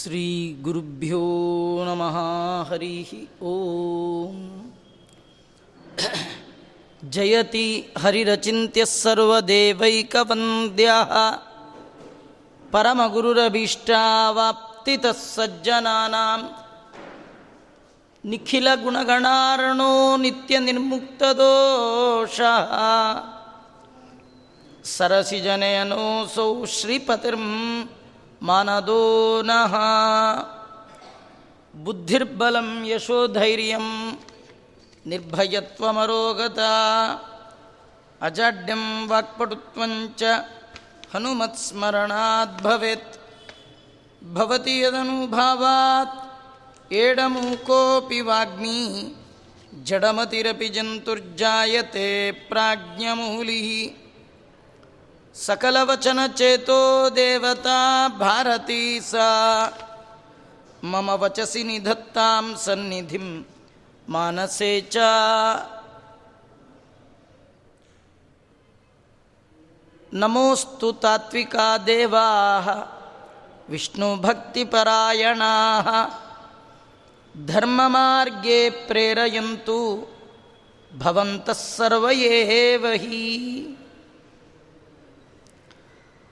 श्रीगुरुभ्यो नमः हरिः ॐ जयति हरिरचिन्त्यः सर्वदेवैकवन्द्यः परमगुरुरभीष्टावाप्तितः सज्जनानां निखिलगुणगणार्णो नित्यनिर्मुक्तदोषः सरसिजनयनोऽसौ श्रीपतिर्म् मानदो नः बुद्धिर्बलं यशोधैर्यं निर्भयत्वमरोगता, अजाड्यं वाक्पटुत्वञ्च हनुमत्स्मरणात् भवेत्। भवति यदनुभावात्, एडमूकोऽपि वाग्मी, जडमतिरपि जन्तुर्जायते प्राज्ञमूलिः। सकलवचनचेतो देवता भारती सा मम वचसि निधत्तां सन्निधिं मानसे च नमोऽस्तु तात्विका देवाः विष्णुभक्तिपरायणाः धर्ममार्गे प्रेरयन्तु भवन्तः सर्व एव हि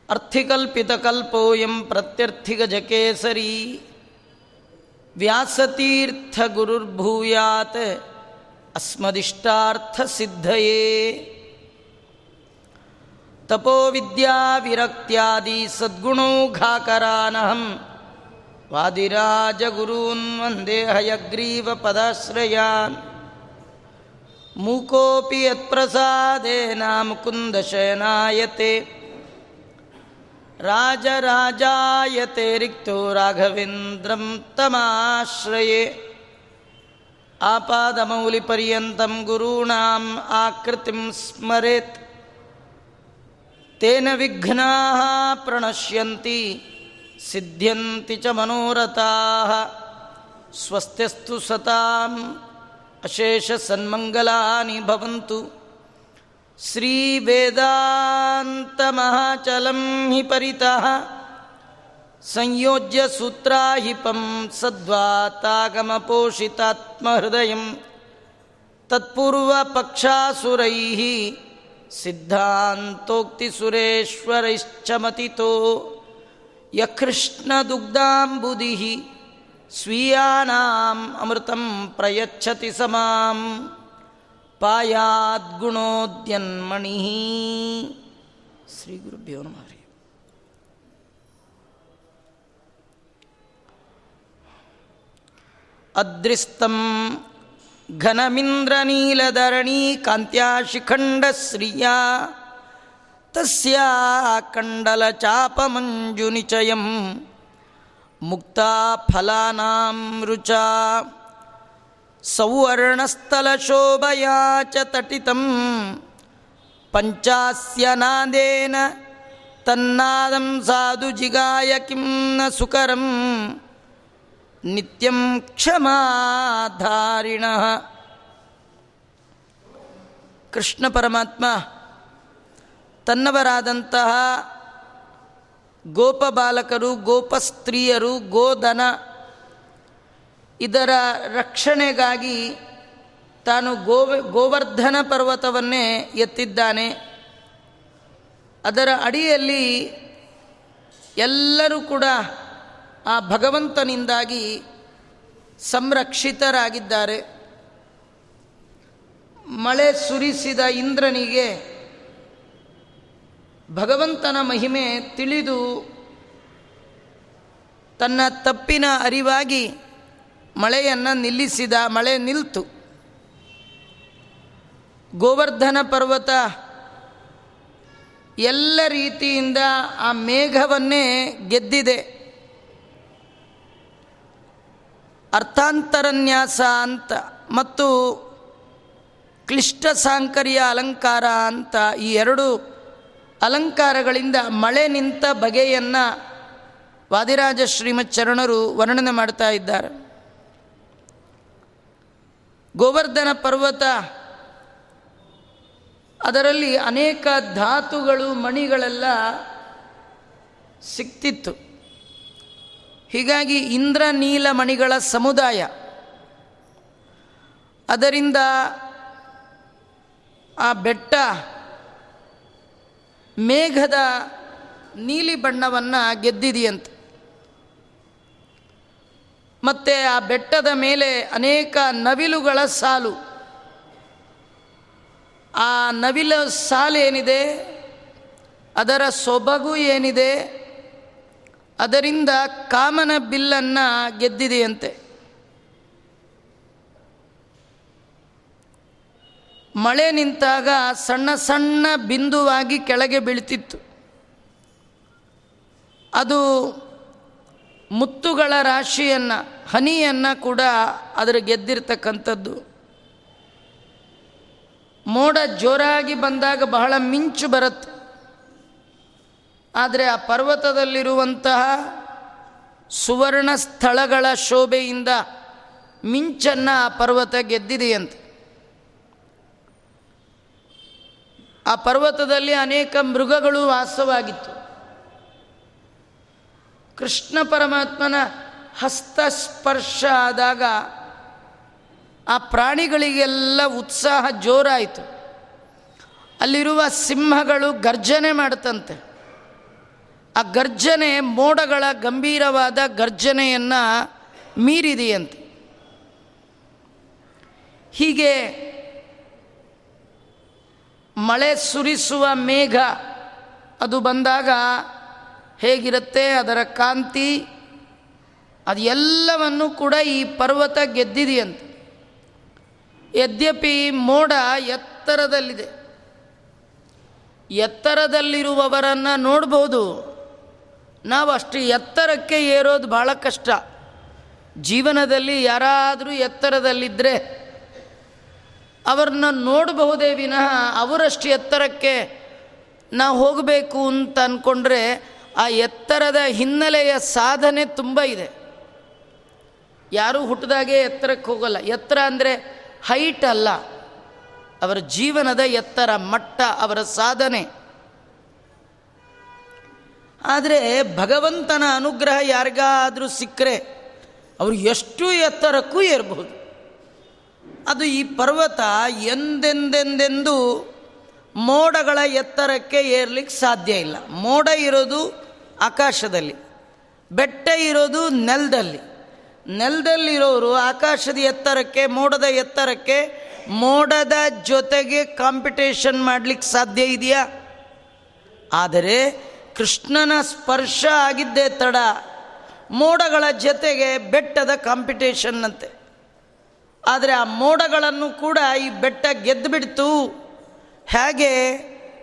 ಅರ್ಥಿಕಲ್ಪಿತಕಲ್ಪೋಯಂ ಪ್ರತ್ಯರ್ಥಿಗಜಕೇಸರಿ ವ್ಯಾಸತೀರ್ಥ ಗುರುರ್ಭೂಯಾತ್ ಅಸ್ಮದಿಷ್ಟಾರ್ಥ ಸಿದ್ಧಯೇ ತಪೋವಿದ್ಯಾ ವಿರಕ್ತ್ಯಾದಿ ಸದ್ಗುಣೌಘಾಕರಾನಹಂ ವಾದಿರಾಜಗುರೂನ್ ವಂದೇ ಹಯಗ್ರೀವ ಪದಾಶ್ರಯಾನ್ ಮೂಕೋಪಿ ಯತ್ಪ್ರಸಾದೇನ ಮುಕುಂದಶಯನಾಯತೆ ರಾಜರಾಜಾಯತೆ ರಿಕ್ತೋ ರಾಘವೇಂದ್ರಂ ತಮಾಶ್ರಯೇ. ಆಪಾದಮೌಲಿಪರ್ಯಂತಂ ಗುರುಣಾಂ ಆಕೃತಿಂ ಸ್ಮರೆತ್. ತೇನ ವಿಘ್ನಾ ಪ್ರಣಶ್ಯಂತಿ, ಸಿದ್ಧ್ಯಂತಿ ಚ ಮನೋರಥಾ. ಸ್ವಸ್ತ್ಯಸ್ತು ಸತಾಂ ಅಶೇಷ ಸನ್ಮಂಗಲಾನಿ ಭವಂತು. श्रीवेदान्तमहाचलं हि परितः संयोज्य सूत्राहिपं सद्वातागमपोषितात्महृदयं तत्पूर्वपक्षासुरैः सिद्धान्तोक्तिसुरेश्वरैश्च मतितो यकृष्णदुग्धाम्बुधिः स्वीयानाम् अमृतं प्रयच्छति समाम् ಪಾಯಾದ್ಗುಣೋದ್ಯನ್ಮಣಿ. ಶ್ರೀ ಗುರುಭ್ಯೋ ನಮಃ ಅದೃಸ್ತಂ ಘನಮಿಂದ್ರನೀಲಧರಣೀ ಕಾಂತ್ಯಾ ಶಿಖಂಡಶ್ರಿಯ ತಸ್ಯಾ ಕಂಡಲಚಾಪಮಂಜುನಿಚಯಂ ಮುಕ್ತಾ ಫಲಾನಾಂ ರುಚಾ ಸೌವರ್ಣಸ್ಥಲಶೋಭಯಾ ಚ ತಟಿತಂ ಪಂಚಾಸ್ಯನಾದೇನ ತನ್ನಾದಂ ಸಾಧು ಜಿಗಾಯ ಕಿಂ ನ ಸುಕರಂ ನಿತ್ಯಂ ಕ್ಷಮಾಧಾರಿಣ. ಕೃಷ್ಣ ಪರಮಾತ್ಮ ತನ್ನವರಾದಂತಹ ಗೋಪಬಾಲಕರು, ಗೋಪಸ್ತ್ರೀಯರು, ಗೋಧನ ಇದರ ರಕ್ಷಣೆಗಾಗಿ ತಾನು ಗೋವ, ಗೋವರ್ಧನ ಪರ್ವತವನ್ನೇ ಎತ್ತಿದ್ದಾನೆ. ಅದರ ಅಡಿಯಲ್ಲಿ ಎಲ್ಲರೂ ಕೂಡ ಆ ಭಗವಂತನಿಂದಾಗಿ ಸಂರಕ್ಷಿತರಾಗಿದ್ದಾರೆ. ಮಳೆ ಸುರಿಸಿದ ಇಂದ್ರನಿಗೆ ಭಗವಂತನ ಮಹಿಮೆ ತಿಳಿದು ತನ್ನ ತಪ್ಪಿನ ಅರಿವಾಗಿ ಮಳೆಯನ್ನು ನಿಲ್ಲಿಸಿದ ಮಳೆ ನಿಲ್ತು. ಗೋವರ್ಧನ ಪರ್ವತ ಎಲ್ಲ ರೀತಿಯಿಂದ ಆ ಮೇಘವನ್ನೇ ಗೆದ್ದಿದೆ. ಅರ್ಥಾಂತರನ್ಯಾಸ ಅಂತ ಮತ್ತು ಕ್ಲಿಷ್ಟ ಸಾಂಕರ್ಯ ಅಲಂಕಾರ ಅಂತ ಈ ಎರಡು ಅಲಂಕಾರಗಳಿಂದ ಮಳೆ ನಿಂತ ಬಗೆಯನ್ನು ವಾದಿರಾಜ ಶ್ರೀಮತ್ ಚರಣರು ವರ್ಣನೆ ಮಾಡ್ತಾ ಇದ್ದಾರೆ. ಗೋವರ್ಧನ ಪರ್ವತ. ಅದರಲ್ಲಿ ಅನೇಕ ಧಾತುಗಳು, ಮಣಿಗಳೆಲ್ಲ ಸಿಕ್ತಿತ್ತು. ಹೀಗಾಗಿ ಇಂದ್ರ ನೀಲಮಣಿಗಳ ಸಮುದಾಯ. ಅದರಿಂದ ಆ ಬೆಟ್ಟ ಮೇಘದ ನೀಲಿ ಬಣ್ಣವನ್ನು ಗೆದ್ದಿದೆಯಂತೆ. ಮತ್ತು ಆ ಬೆಟ್ಟದ ಮೇಲೆ ಅನೇಕ ನವಿಲುಗಳ ಸಾಲು. ಆ ನವಿಲ ಸಾಲೇನಿದೆ ಅದರ ಸೊಬಗು ಏನಿದೆ? ಅದರಿಂದ ಕಾಮನ ಬಿಲ್ಲನ್ನು ಗೆದ್ದಿದೆಯಂತೆ. ಮಳೆ ನಿಂತಾಗ ಸಣ್ಣ ಸಣ್ಣ ಬಿಂದುವಾಗಿ ಕೆಳಗೆ ಬೀಳ್ತಿತ್ತು. ಅದು ಮುತ್ತುಗಳ ರಾಶಿಯನ್ನು, ಹನಿಯನ್ನು ಕೂಡ ಅದರ ಗೆದ್ದಿರ್ತಕ್ಕಂಥದ್ದು. ಮೋಡ ಜೋರಾಗಿ ಬಂದಾಗ ಬಹಳ ಮಿಂಚು ಬರುತ್ತೆ. ಆದರೆ ಆ ಪರ್ವತದಲ್ಲಿರುವಂತಹ ಸುವರ್ಣ ಸ್ಥಳಗಳ ಶೋಭೆಯಿಂದ ಮಿಂಚನ್ನು ಆ ಪರ್ವತ ಗೆದ್ದಿದೆಯಂತೆ. ಆ ಪರ್ವತದಲ್ಲಿ ಅನೇಕ ಮೃಗಗಳು ವಾಸವಾಗಿತ್ತು. ಕೃಷ್ಣ ಪರಮಾತ್ಮನ ಹಸ್ತಸ್ಪರ್ಶ ಆದಾಗ ಆ ಪ್ರಾಣಿಗಳಿಗೆಲ್ಲ ಉತ್ಸಾಹ ಜೋರಾಯಿತು. ಅಲ್ಲಿರುವ ಸಿಂಹಗಳು ಗರ್ಜನೆ ಮಾಡುತ್ತಂತೆ. ಆ ಗರ್ಜನೆ ಮೋಡಗಳ ಗಂಭೀರವಾದ ಗರ್ಜನೆಯನ್ನು ಮೀರಿದೆಯಂತೆ. ಹೀಗೆ ಮಳೆ ಸುರಿಸುವ ಮೇಘ ಅದು ಬಂದಾಗ ಹೇಗಿರುತ್ತೆ ಅದರ ಕಾಂತಿ? ಅದು ಎಲ್ಲವನ್ನು ಕೂಡ ಈ ಪರ್ವತ ಗೆದ್ದಿದೆಯಂತೆ. ಯದ್ಯಪಿ ಮೋಡ ಎತ್ತರದಲ್ಲಿದೆ. ಎತ್ತರದಲ್ಲಿರುವವರನ್ನು ನೋಡ್ಬೋದು. ನಾವು ಅಷ್ಟು ಎತ್ತರಕ್ಕೆ ಏರೋದು ಭಾಳ ಕಷ್ಟ. ಜೀವನದಲ್ಲಿ ಯಾರಾದರೂ ಎತ್ತರದಲ್ಲಿದ್ದರೆ ಅವ್ರನ್ನ ನೋಡಬಹುದೇ ವಿನಃ ಅವರಷ್ಟು ಎತ್ತರಕ್ಕೆ ನಾವು ಹೋಗಬೇಕು ಅಂತ ಅಂದ್ಕೊಂಡ್ರೆ ಆ ಎತ್ತರದ ಹಿನ್ನೆಲೆಯ ಸಾಧನೆ ತುಂಬ ಇದೆ. ಯಾರೂ ಹುಟ್ಟಿದಾಗೆ ಎತ್ತರಕ್ಕೆ ಹೋಗಲ್ಲ. ಎತ್ತರ ಅಂದರೆ ಹೈಟ್ ಅಲ್ಲ. ಅವರ ಜೀವನದ ಎತ್ತರ, ಮಟ್ಟ, ಅವರ ಸಾಧನೆ. ಆದರೆ ಭಗವಂತನ ಅನುಗ್ರಹ ಯಾರಿಗಾದರೂ ಸಿಕ್ಕರೆ ಅವರು ಎಷ್ಟು ಎತ್ತರಕ್ಕೂ ಏರಬಹುದು ಅದು ಈ ಪರ್ವತ ಎಂದೆಂದೆಂದೆಂದು ಮೋಡಗಳ ಎತ್ತರಕ್ಕೆ ಏರ್ಲಿಕ್ಕೆ ಸಾಧ್ಯ ಇಲ್ಲ. ಮೋಡ ಇರೋದು ಆಕಾಶದಲ್ಲಿ, ಬೆಟ್ಟ ಇರೋದು ನೆಲದಲ್ಲಿ. ನೆಲದಲ್ಲಿರೋರು ಆಕಾಶದ ಎತ್ತರಕ್ಕೆ, ಮೋಡದ ಎತ್ತರಕ್ಕೆ ಮೋಡದ ಜೊತೆಗೆ ಕಾಂಪಿಟೇಷನ್ ಮಾಡಲಿಕ್ಕೆ ಸಾಧ್ಯ ಇದೆಯಾ? ಆದರೆ ಕೃಷ್ಣನ ಸ್ಪರ್ಶ ಆಗಿದ್ದೇ ತಡ. ಮೋಡಗಳ ಜೊತೆಗೆ ಬೆಟ್ಟದ ಕಾಂಪಿಟೇಷನ್ನಂತೆ ಆದರೆ ಆ ಮೋಡಗಳನ್ನು ಕೂಡ ಈ ಬೆಟ್ಟ ಗೆದ್ದು ಬಿಡ್ತು ಹೇಗೆ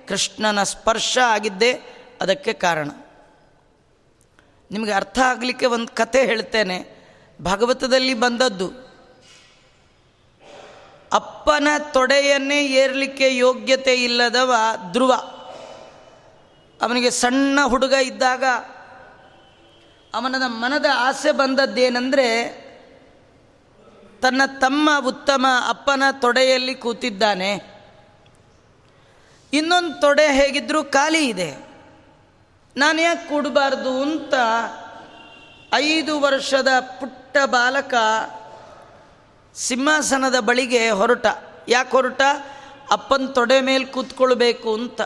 ಕೃಷ್ಣನ ಸ್ಪರ್ಶ ಆಗಿದ್ದೆ ಅದಕ್ಕೆ ಕಾರಣ. ನಿಮಗೆ ಅರ್ಥ ಆಗಲಿಕ್ಕೆ ಒಂದು ಕತೆ ಹೇಳ್ತೇನೆ. ಭಗವತದಲ್ಲಿ ಬಂದದ್ದು. ಅಪ್ಪನ ತೊಡೆಯನ್ನೇ ಏರಲಿಕ್ಕೆ ಯೋಗ್ಯತೆ ಇಲ್ಲದವ ಧ್ರುವ. ಅವನಿಗೆ ಸಣ್ಣ ಹುಡುಗ ಇದ್ದಾಗ ಅವನ ಮನದ ಆಸೆ ಬಂದದ್ದೇನೆಂದರೆ ತನ್ನ ತಮ್ಮ ಉತ್ತಮ ಅಪ್ಪನ ತೊಡೆಯಲ್ಲಿ ಕೂತಿದ್ದಾನೆ. ಇನ್ನೊಂದು ತೊಡೆ ಹೇಗಿದ್ರೂ ಖಾಲಿ ಇದೆ. ನಾನು ಯಾಕೆ ಕೂಡಬಾರ್ದು ಅಂತ ಐದು ವರ್ಷದ ಪುಟ್ಟ ಬಾಲಕ ಸಿಂಹಾಸನದ ಬಳಿಗೆ ಹೊರಟ. ಯಾಕೆ ಹೊರಟ? ಅಪ್ಪನ ತೊಡೆ ಮೇಲೆ ಕೂತ್ಕೊಳ್ಬೇಕು ಅಂತ.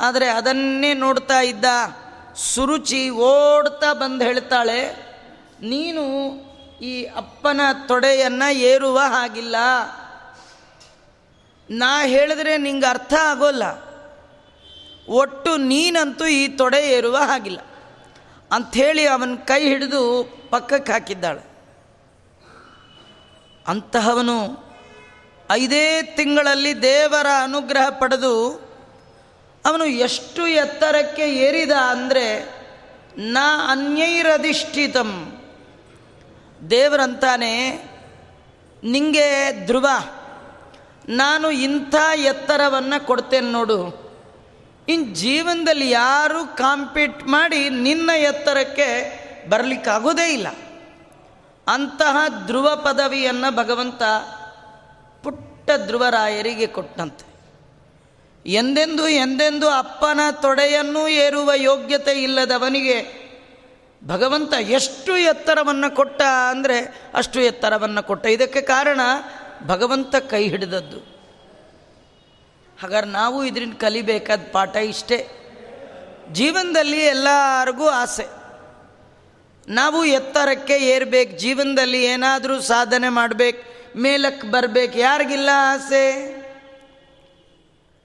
ಆದರೆ ಅದನ್ನೇ ನೋಡ್ತಾ ಇದ್ದ ಸುರುಚಿ ಓಡ್ತಾ ಬಂದು ಹೇಳ್ತಾಳೆ, ನೀನು ಈ ಅಪ್ಪನ ತೊಡೆಯನ್ನು ಏರುವ ಹಾಗಿಲ್ಲ. ನಾ ಹೇಳಿದ್ರೆ ನಿಂಗೆ ಅರ್ಥ ಆಗೋಲ್ಲ. ಒಟ್ಟು ನೀನಂತೂ ಈ ತೊಡೆ ಏರುವ ಹಾಗಿಲ್ಲ. ಅಂಥೇಳಿ ಅವನ ಕೈ ಹಿಡಿದು ಪಕ್ಕಕ್ಕೆ ಹಾಕಿದ್ದಾಳೆ. ಅಂತಹವನು ಐದೇ ತಿಂಗಳಲ್ಲಿ ದೇವರ ಅನುಗ್ರಹ ಪಡೆದು ಅವನು ಎಷ್ಟು ಎತ್ತರಕ್ಕೆ ಏರಿದ ಅಂದರೆ, ನಾ ಅನ್ಯೈರಧಿಷ್ಠಿತಂ. ದೇವರಂತಾನೆ ನಿಂಗೆ ಧ್ರುವ. ನಾನು ಇಂಥ ಎತ್ತರವನ್ನು ಕೊಡ್ತೇನೆ ನೋಡು. ಇನ್ನು ಜೀವನದಲ್ಲಿ ಯಾರು ಕಾಂಪೀಟ್ ಮಾಡಿ ನಿನ್ನ ಎತ್ತರಕ್ಕೆ ಬರಲಿಕ್ಕಾಗೋದೇ ಇಲ್ಲ. ಅಂತಹ ಧ್ರುವ ಪದವಿಯನ್ನು ಭಗವಂತ ಪುಟ್ಟ ಧ್ರುವರಾಯರಿಗೆ ಕೊಟ್ಟಂತೆ. ಎಂದೆಂದು ಎಂದೆಂದು ಅಪ್ಪನ ತೊಡೆಯನ್ನು ಏರುವ ಯೋಗ್ಯತೆ ಇಲ್ಲದವನಿಗೆ ಭಗವಂತ ಎಷ್ಟು ಎತ್ತರವನ್ನು ಕೊಟ್ಟ ಅಂದರೆ ಅಷ್ಟು ಎತ್ತರವನ್ನು ಕೊಟ್ಟ. ಇದಕ್ಕೆ ಕಾರಣ ಭಗವಂತ ಕೈ ಹಿಡಿದದ್ದು. ಹಾಗಾದ್ರೆ ನಾವು ಇದರಿಂದ ಕಲಿಬೇಕಾದ ಪಾಠ ಇಷ್ಟೇ. ಜೀವನದಲ್ಲಿ ಎಲ್ಲರಿಗೂ ಆಸೆ. ನಾವು ಎತ್ತರಕ್ಕೆ ಏರ್ಬೇಕು, ಜೀವನದಲ್ಲಿ ಏನಾದರೂ ಸಾಧನೆ ಮಾಡಬೇಕು ಮೇಲಕ್ಕೆ ಬರಬೇಕು, ಯಾರಿಗಿಲ್ಲ ಆಸೆ?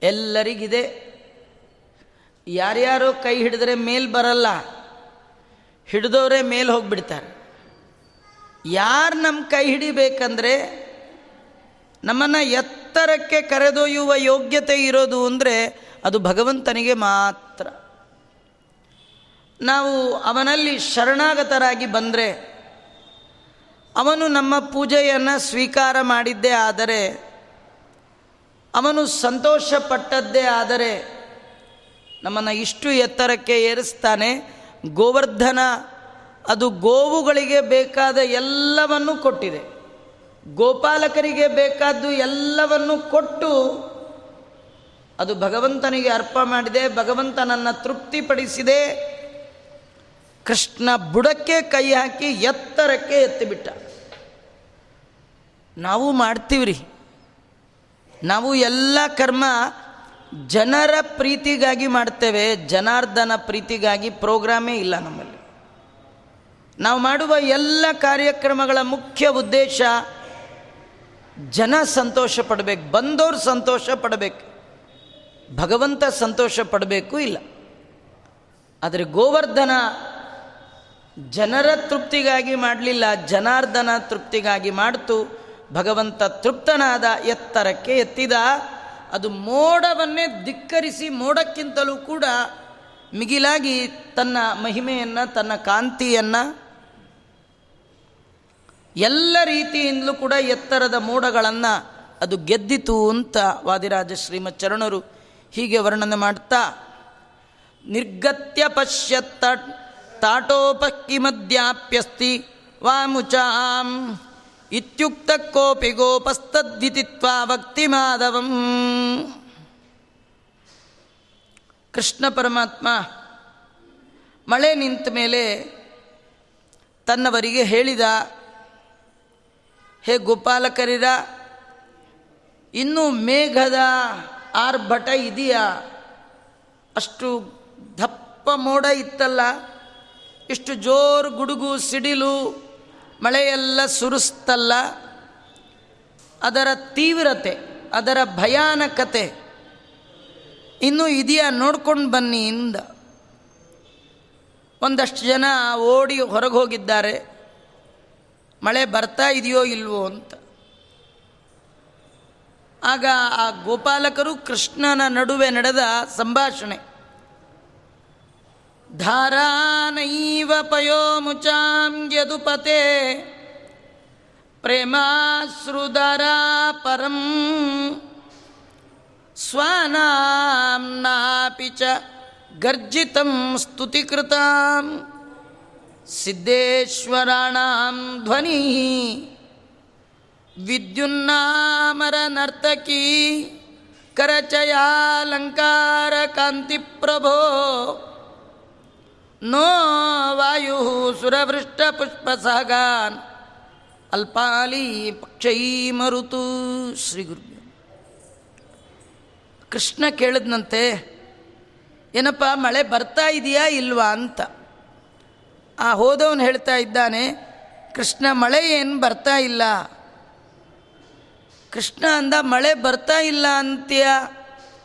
ಎಲ್ಲರಿಗಿದೆ. ಯಾರ್ಯಾರೋ ಕೈ ಹಿಡಿದ್ರೆ ಮೇಲ್ ಬರಲ್ಲ. ಹಿಡಿದವರೇ ಮೇಲೆ ಹೋಗ್ಬಿಡ್ತಾರೆ. ಯಾರು ನಮ್ಮ ಕೈ ಹಿಡಿಬೇಕಂದ್ರೆ ನಮ್ಮನ್ನು ಎತ್ತರಕ್ಕೆ ಕರೆದೊಯ್ಯುವ ಯೋಗ್ಯತೆ ಇರೋದು ಅಂದರೆ ಅದು ಭಗವಂತನಿಗೆ ಮಾತ್ರ. ನಾವು ಅವನಲ್ಲಿ ಶರಣಾಗತರಾಗಿ ಬಂದರೆ, ಅವನು ನಮ್ಮ ಪೂಜೆಯನ್ನು ಸ್ವೀಕಾರ ಮಾಡಿದ್ದೇ ಆದರೆ, ಅವನು ಸಂತೋಷಪಟ್ಟದ್ದೇ ಆದರೆ, ನಮ್ಮನ್ನು ಇಷ್ಟು ಎತ್ತರಕ್ಕೆ ಏರಿಸ್ತಾನೆ. ಗೋವರ್ಧನ, ಅದು ಗೋವುಗಳಿಗೆ ಬೇಕಾದ ಎಲ್ಲವನ್ನೂ ಕೊಟ್ಟಿದೆ. ಗೋಪಾಲಕರಿಗೆ ಬೇಕಾದ್ದು ಎಲ್ಲವನ್ನು ಕೊಟ್ಟು ಅದು ಭಗವಂತನಿಗೆ ಅರ್ಪ ಮಾಡಿದೆ ಭಗವಂತನನ್ನು ತೃಪ್ತಿಪಡಿಸಿದೆ. ಕೃಷ್ಣ ಬುಡಕ್ಕೆ ಕೈ ಹಾಕಿ ಎತ್ತರಕ್ಕೆ ಎತ್ತಿಬಿಟ್ಟ. ನಾವು ಮಾಡ್ತೀವ್ರಿ. ನಾವು ಎಲ್ಲ ಕರ್ಮ ಜನರ ಪ್ರೀತಿಗಾಗಿ ಮಾಡ್ತೇವೆ, ಜನಾರ್ದನ ಪ್ರೀತಿಗಾಗಿ ಪ್ರೋಗ್ರಾಮೇ ಇಲ್ಲ ನಮ್ಮಲ್ಲಿ. ನಾವು ಮಾಡುವ ಎಲ್ಲ ಕಾರ್ಯಕ್ರಮಗಳ ಮುಖ್ಯ ಉದ್ದೇಶ ಜನ ಸಂತೋಷ ಪಡಬೇಕು ಬಂದವರು ಸಂತೋಷ ಪಡಬೇಕು. ಭಗವಂತ ಸಂತೋಷ ಪಡಬೇಕು ಇಲ್ಲ. ಆದರೆ ಗೋವರ್ಧನ ಜನರ ತೃಪ್ತಿಗಾಗಿ ಮಾಡಲಿಲ್ಲ, ಜನಾರ್ದನ ತೃಪ್ತಿಗಾಗಿ ಮಾಡ್ತು, ಭಗವಂತ ತೃಪ್ತನಾದ ಎತ್ತರಕ್ಕೆ ಎತ್ತಿದ. ಅದು ಮೋಡವನ್ನೇ ಧಿಕ್ಕರಿಸಿ ಮೋಡಕ್ಕಿಂತಲೂ ಕೂಡ ಮಿಗಿಲಾಗಿ ತನ್ನ ಮಹಿಮೆಯನ್ನು, ತನ್ನ ಕಾಂತಿಯನ್ನು ಎಲ್ಲ ರೀತಿಯಿಂದಲೂ ಕೂಡ ಎತ್ತರದ ಮೋಡಗಳನ್ನು ಅದು ಗೆದ್ದಿತು ಅಂತ ವಾದಿರಾಜ ಶ್ರೀಮತ್ ಚರಣರು ಹೀಗೆ ವರ್ಣನೆ ಮಾಡ್ತಾ, ನಿರ್ಗತ್ಯ ಪಶ್ಯತ್ತ ತಾಟೋಪಕ್ಕಿಮದ್ಯಾಪ್ಯಸ್ತಿ ವಾಮುಚಾಂ ಇತ್ಯುಕ್ತ ಕೋಪಿ ಗೋಪಸ್ತದ್ದಿತಿತ್ವ ಭಕ್ತಿ ಮಾಧವಂ. ಕೃಷ್ಣ ಪರಮಾತ್ಮ ಮಳೆ ನಿಂತ ಮೇಲೆ ತನ್ನವರಿಗೆ ಹೇಳಿದ ಹೇ ಗೋಪಾಲಕರಿರ ಇನ್ನೂ ಮೇಘದ ಆರ್ಭಟ ಇದೆಯಾ? ಅಷ್ಟು ದಪ್ಪ ಮೋಡ ಇತ್ತಲ್ಲ, ಇಷ್ಟು ಜೋರು ಗುಡುಗು ಸಿಡಿಲು, ಮಳೆಯೆಲ್ಲ ಸುರಿಸ್ತಲ್ಲ. ಅದರ ತೀವ್ರತೆ, ಅದರ ಭಯಾನಕತೆ ಇನ್ನೂ ಇದೆಯಾ ನೋಡ್ಕೊಂಡು ಬನ್ನಿ ಇಂದ. ಒಂದಷ್ಟು ಜನ ಓಡಿ ಹೊರಗೆ ಹೋಗಿದ್ದಾರೆ. ಮಳೆ ಬರ್ತಾ ಇದೆಯೋ ಇಲ್ವೋ ಅಂತ. ಆಗ ಆ ಗೋಪಾಲಕರು ಕೃಷ್ಣನ ನಡುವೆ ನಡೆದ ಸಂಭಾಷಣೆ. ಧಾರಾನೈವ ಪಯೋಮುಚಾಂ ಯದುಪತೆ ಪ್ರೇಮಾಶ್ರುಧರಾ ಪರಂ ಸ್ವಾನಾಂನಾಪಿ ಚ ಗರ್ಜಿತಂ ಸ್ತುತಿಕೃತಾಂ. ಸಿದ್ದೇಶ್ವರಾಣಾಂ ಧ್ವನಿ. ವಿದ್ಯುನ್ನಾಮರ ನರ್ತಕಿ ಕರಚಯಾಲಂಕಾರ ಕಾಂತಿ ಪ್ರಭೋ ನೋ ವಾಯು ಸುರವೃಷ್ಟ ಪುಷ್ಪಸಹಗಾನ್ ಅಲ್ಪಾಲಿ ಪಕ್ಷೈ ಮರುತು ಶ್ರೀ ಗುರು ಕೃಷ್ಣ ಕೇಳಿದ್ನಂತೆ, ಏನಪ್ಪ ಮಳೆ ಬರ್ತಾ ಇದೆಯಾ ಇಲ್ವಾ ಅಂತ. ಆ ಹೋದವನು ಹೇಳ್ತಾ ಇದ್ದಾನೆ, ಕೃಷ್ಣ, ಮಳೆ ಏನು ಬರ್ತಾ ಇಲ್ಲ? ಕೃಷ್ಣ ಅಂದ, ಮಳೆ ಬರ್ತಾ ಇಲ್ಲ ಅಂತೀಯ,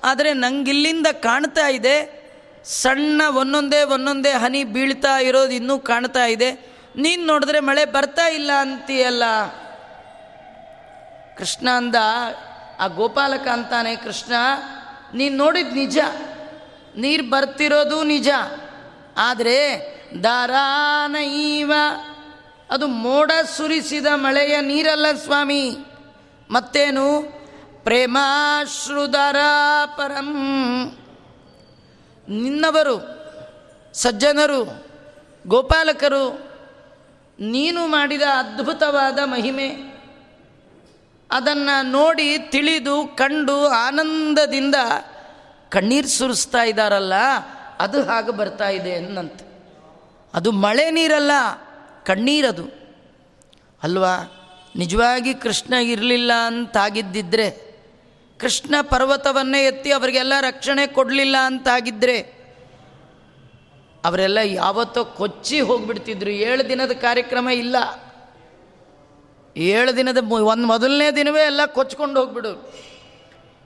ಆದರೆ ನಂಗಿಲ್ಲಿಂದ ಕಾಣ್ತಾ ಇದೆ. ಸಣ್ಣ ಒಂದೊಂದೇ ಒಂದೊಂದೇ ಹನಿ ಬೀಳ್ತಾ ಇರೋದು ಇನ್ನೂ ಕಾಣ್ತಾ ಇದೆ. ನೀನು ನೋಡಿದ್ರೆ ಮಳೆ ಬರ್ತಾ ಇಲ್ಲ ಅಂತೀಯಲ್ಲ. ಕೃಷ್ಣ ಅಂದ, ಆ ಗೋಪಾಲಕ ಅಂತಾನೆ, ಕೃಷ್ಣ, ನೀನು ನೋಡಿದ ನಿಜ. ನೀರು ಬರ್ತಿರೋದು ನಿಜ. ಆದರೆ ದಾರಾನೈವ. ಅದು ಮೋಡ ಸುರಿಸಿದ ಮಳೆಯ ನೀರಲ್ಲ ಸ್ವಾಮಿ. ಮತ್ತೇನು? ಪ್ರೇಮಾಶ್ರುದರ ಪರಂ. ನಿನ್ನವರು ಸಜ್ಜನರು, ಗೋಪಾಲಕರು, ನೀನು ಮಾಡಿದ ಅದ್ಭುತವಾದ ಮಹಿಮೆ. ಅದನ್ನು ನೋಡಿ ತಿಳಿದು ಕಂಡು ಆನಂದದಿಂದ ಕಣ್ಣೀರು ಸುರಿಸ್ತಾ ಇದ್ದಾರಲ್ಲ, ಅದು ಹಾಗೆ ಬರ್ತಾ ಇದೆ ಅನ್ನಂತೆ. ಅದು ಮಳೆ ನೀರಲ್ಲ, ಕಣ್ಣೀರದು. ಅಲ್ವಾ? ನಿಜವಾಗಿ ಕೃಷ್ಣ ಇರಲಿಲ್ಲ ಅಂತಾಗಿದ್ದಿದ್ರೆ, ಕೃಷ್ಣ ಪರ್ವತವನ್ನೇ ಎತ್ತಿ ಅವರಿಗೆಲ್ಲ ರಕ್ಷಣೆ ಕೊಡಲಿಲ್ಲ ಅಂತಾಗಿದ್ದರೆ ಅವರೆಲ್ಲ ಯಾವತ್ತೋ ಕೊಚ್ಚಿ ಹೋಗ್ಬಿಡ್ತಿದ್ರು. ಏಳು ದಿನದ ಕಾರ್ಯಕ್ರಮ ಇಲ್ಲ. ಏಳು ದಿನದ ಒಂದು ಮೊದಲನೇ ದಿನವೇ ಎಲ್ಲ ಕೊಚ್ಕೊಂಡು ಹೋಗ್ಬಿಡು.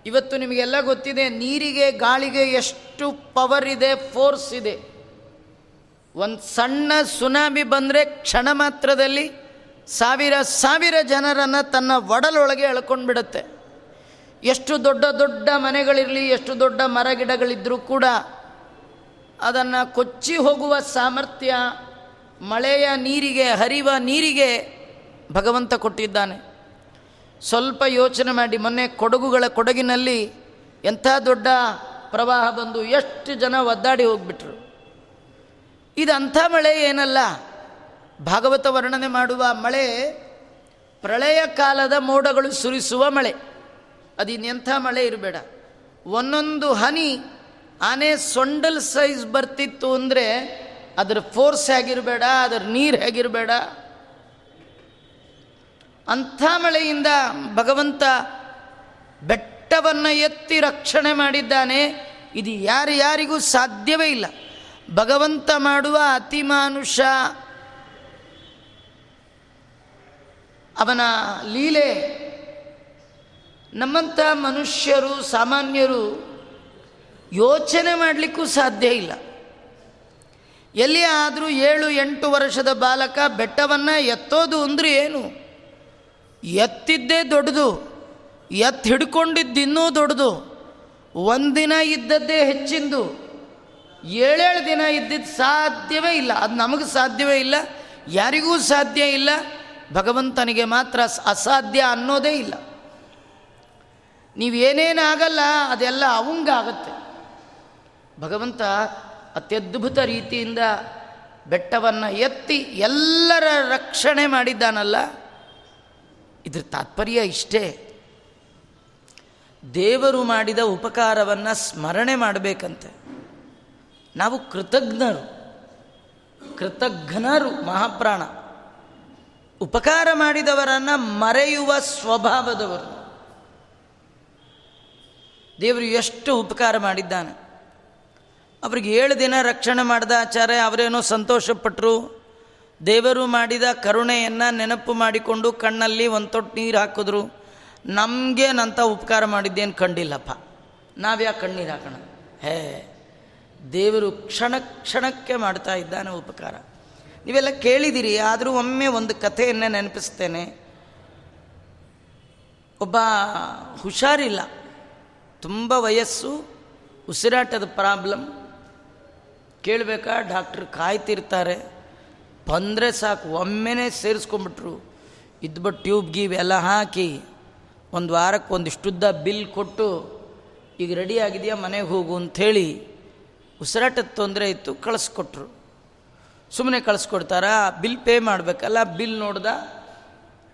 ಇವತ್ತು ನಿಮಗೆಲ್ಲ ಗೊತ್ತಿದೆ, ನೀರಿಗೆ, ಗಾಳಿಗೆ ಎಷ್ಟು ಪವರ್ ಇದೆ ಫೋರ್ಸ್ ಇದೆ. ಒಂದು ಸಣ್ಣ ಸುನಾಮಿ ಬಂದರೆ ಕ್ಷಣ ಮಾತ್ರದಲ್ಲಿ ಸಾವಿರ ಸಾವಿರ ಜನರನ್ನು ತನ್ನ ಒಡಲೊಳಗೆ ಎಳ್ಕೊಂಡು ಬಿಡುತ್ತೆ ಎಷ್ಟು ದೊಡ್ಡ ದೊಡ್ಡ ಮನೆಗಳಿರಲಿ, ಎಷ್ಟು ದೊಡ್ಡ ಮರಗಿಡಗಳಿದ್ದರೂ ಕೂಡ ಅದನ್ನು ಕೊಚ್ಚಿ ಹೋಗುವ ಸಾಮರ್ಥ್ಯ, ಮಳೆಯ ನೀರಿಗೆ, ಹರಿವ ನೀರಿಗೆ ಭಗವಂತ ಕೊಟ್ಟಿದ್ದಾನೆ. ಸ್ವಲ್ಪ ಯೋಚನೆ ಮಾಡಿ, ಮೊನ್ನೆ ಕೊಡಗುಗಳ ಕೊಡಗಿನಲ್ಲಿ ಎಂಥ ದೊಡ್ಡ ಪ್ರವಾಹ ಬಂದು ಎಷ್ಟು ಜನ ಒದ್ದಾಡಿ ಹೋಗ್ಬಿಟ್ರು. ಇದು ಅಂಥ ಮಳೆ ಏನಲ್ಲ. ಭಾಗವತ ವರ್ಣನೆ ಮಾಡುವ ಮಳೆ ಪ್ರಳಯ ಕಾಲದ ಮೋಡಗಳು ಸುರಿಸುವ ಮಳೆ. ಅದು ಇನ್ನೆಂಥ ಮಳೆ ಇರಬೇಡ. ಒಂದೊಂದು ಹನಿ ಆನೆ ಸೊಂಡಲ್ ಸೈಜ್ ಬರ್ತಿತ್ತು ಅಂದರೆ ಅದರ ಫೋರ್ಸ್ ಹೇಗಿರಬೇಡ, ಅದರ ನೀರು ಹೇಗಿರಬೇಡ. ಅಂಥ ಮಳೆಯಿಂದ ಭಗವಂತ ಬೆಟ್ಟವನ್ನು ಎತ್ತಿ ರಕ್ಷಣೆ ಮಾಡಿದ್ದಾನೆ. ಇದು ಯಾರ್ಯಾರಿಗೂ ಸಾಧ್ಯವೇ ಇಲ್ಲ. ಭಗವಂತ ಮಾಡುವ ಅತಿಮಾನುಷ ಅವನ ಲೀಲೆ ನಮ್ಮಂಥ ಮನುಷ್ಯರು, ಸಾಮಾನ್ಯರು ಯೋಚನೆ ಮಾಡಲಿಕ್ಕೂ ಸಾಧ್ಯ ಇಲ್ಲ. ಎಲ್ಲಿ ಆದರೂ ಏಳು, ಎಂಟು ವರ್ಷದ ಬಾಲಕ ಬೆಟ್ಟವನ್ನು ಎತ್ತೋದು ಅಂದರೆ ಏನು? ಎತ್ತಿದ್ದೇ ದೊಡ್ಡದು, ಎತ್ತು ಹಿಡ್ಕೊಂಡಿದ್ದಿನ್ನೂ ದೊಡ್ಡದು. ಒಂದಿನ ಇದ್ದದ್ದೇ ಹೆಚ್ಚಿಂದು. ಏಳೇಳು ದಿನ ಇದ್ದಿದ್ದು ಸಾಧ್ಯವೇ ಇಲ್ಲ. ಅದು ನಮಗೆ ಸಾಧ್ಯವೇ ಇಲ್ಲ. ಯಾರಿಗೂ ಸಾಧ್ಯ ಇಲ್ಲ. ಭಗವಂತನಿಗೆ ಮಾತ್ರ ಅಸಾಧ್ಯ ಅನ್ನೋದೇ ಇಲ್ಲ. ನೀವೇನೇನಾಗಲ್ಲ ಅದೆಲ್ಲ ಅವಂಗಾಗತ್ತೆ ಭಗವಂತ ಅತ್ಯದ್ಭುತ ರೀತಿಯಿಂದ ಬೆಟ್ಟವನ್ನು ಎತ್ತಿ ಎಲ್ಲರ ರಕ್ಷಣೆ ಮಾಡಿದ್ದಾನಲ್ಲ. ಇದ್ರ ತಾತ್ಪರ್ಯ ಇಷ್ಟೇ. ದೇವರು ಮಾಡಿದ ಉಪಕಾರವನ್ನು ಸ್ಮರಣೆ ಮಾಡಬೇಕಂತೆ. ನಾವು ಕೃತಜ್ಞರು. ಕೃತಜ್ಞರು ಮಹಾಪ್ರಾಣ. ಉಪಕಾರ ಮಾಡಿದವರನ್ನು ಮರೆಯುವ ಸ್ವಭಾವದವರು. ದೇವರು ಎಷ್ಟು ಉಪಕಾರ ಮಾಡಿದ್ದಾನೆ. ಅವ್ರಿಗೆ ಏಳು ದಿನ ರಕ್ಷಣೆ ಮಾಡಿದ ಆಚಾರ್ಯ ಅವರೇನೋ ಸಂತೋಷಪಟ್ಟರು ದೇವರು ಮಾಡಿದ ಕರುಣೆಯನ್ನು ನೆನಪು ಮಾಡಿಕೊಂಡು ಕಣ್ಣಲ್ಲಿ ಒಂದು ತೊಟ್ಟು ನೀರು ಹಾಕಿದ್ರು. ನಮಗೇನಂತ ಉಪಕಾರ ಮಾಡಿದ್ದೇನು ಕಂಡಿಲ್ಲಪ್ಪ. ನಾವ್ಯಾ ಕಣ್ಣೀರು ಹಾಕೋಣ? ಹೇ. ದೇವರು ಕ್ಷಣ ಕ್ಷಣಕ್ಕೆ ಮಾಡ್ತಾ ಇದ್ದಾನೆ ಉಪಕಾರ. ನೀವೆಲ್ಲ ಕೇಳಿದಿರಿ, ಆದರೂ ಒಮ್ಮೆ ಒಂದು ಕಥೆಯನ್ನು ನೆನಪಿಸ್ತೇನೆ. ಒಬ್ಬ ಹುಷಾರಿಲ್ಲ. ತುಂಬ ವಯಸ್ಸು, ಉಸಿರಾಟದ ಪ್ರಾಬ್ಲಮ್. ಕೇಳಬೇಕಾ? ಡಾಕ್ಟ್ರ್ ಕಾಯ್ತಿರ್ತಾರೆ. ಬಂದರೆ ಸಾಕು, ಒಮ್ಮೆನೇ ಸೇರಿಸ್ಕೊಂಬಿಟ್ರು ಇದ್ಬಿಟ್ಟು ಟ್ಯೂಬ್ ಗೀವ್ ಎಲ್ಲ ಹಾಕಿ ಒಂದು ವಾರಕ್ಕೆ ಒಂದಿಷ್ಟುದ್ದ ಬಿಲ್ ಕೊಟ್ಟು, ಈಗ ರೆಡಿ ಆಗಿದೆಯಾ ಮನೆಗೆ ಹೋಗು ಅಂಥೇಳಿ ಉಸಿರಾಟದ ತೊಂದರೆ ಇತ್ತು, ಕಳಿಸ್ಕೊಟ್ರು. ಸುಮ್ಮನೆ ಕಳಿಸ್ಕೊಡ್ತಾರ ಬಿಲ್ ಪೇ ಮಾಡಬೇಕಲ್ಲ ಬಿಲ್ ನೋಡ್ದ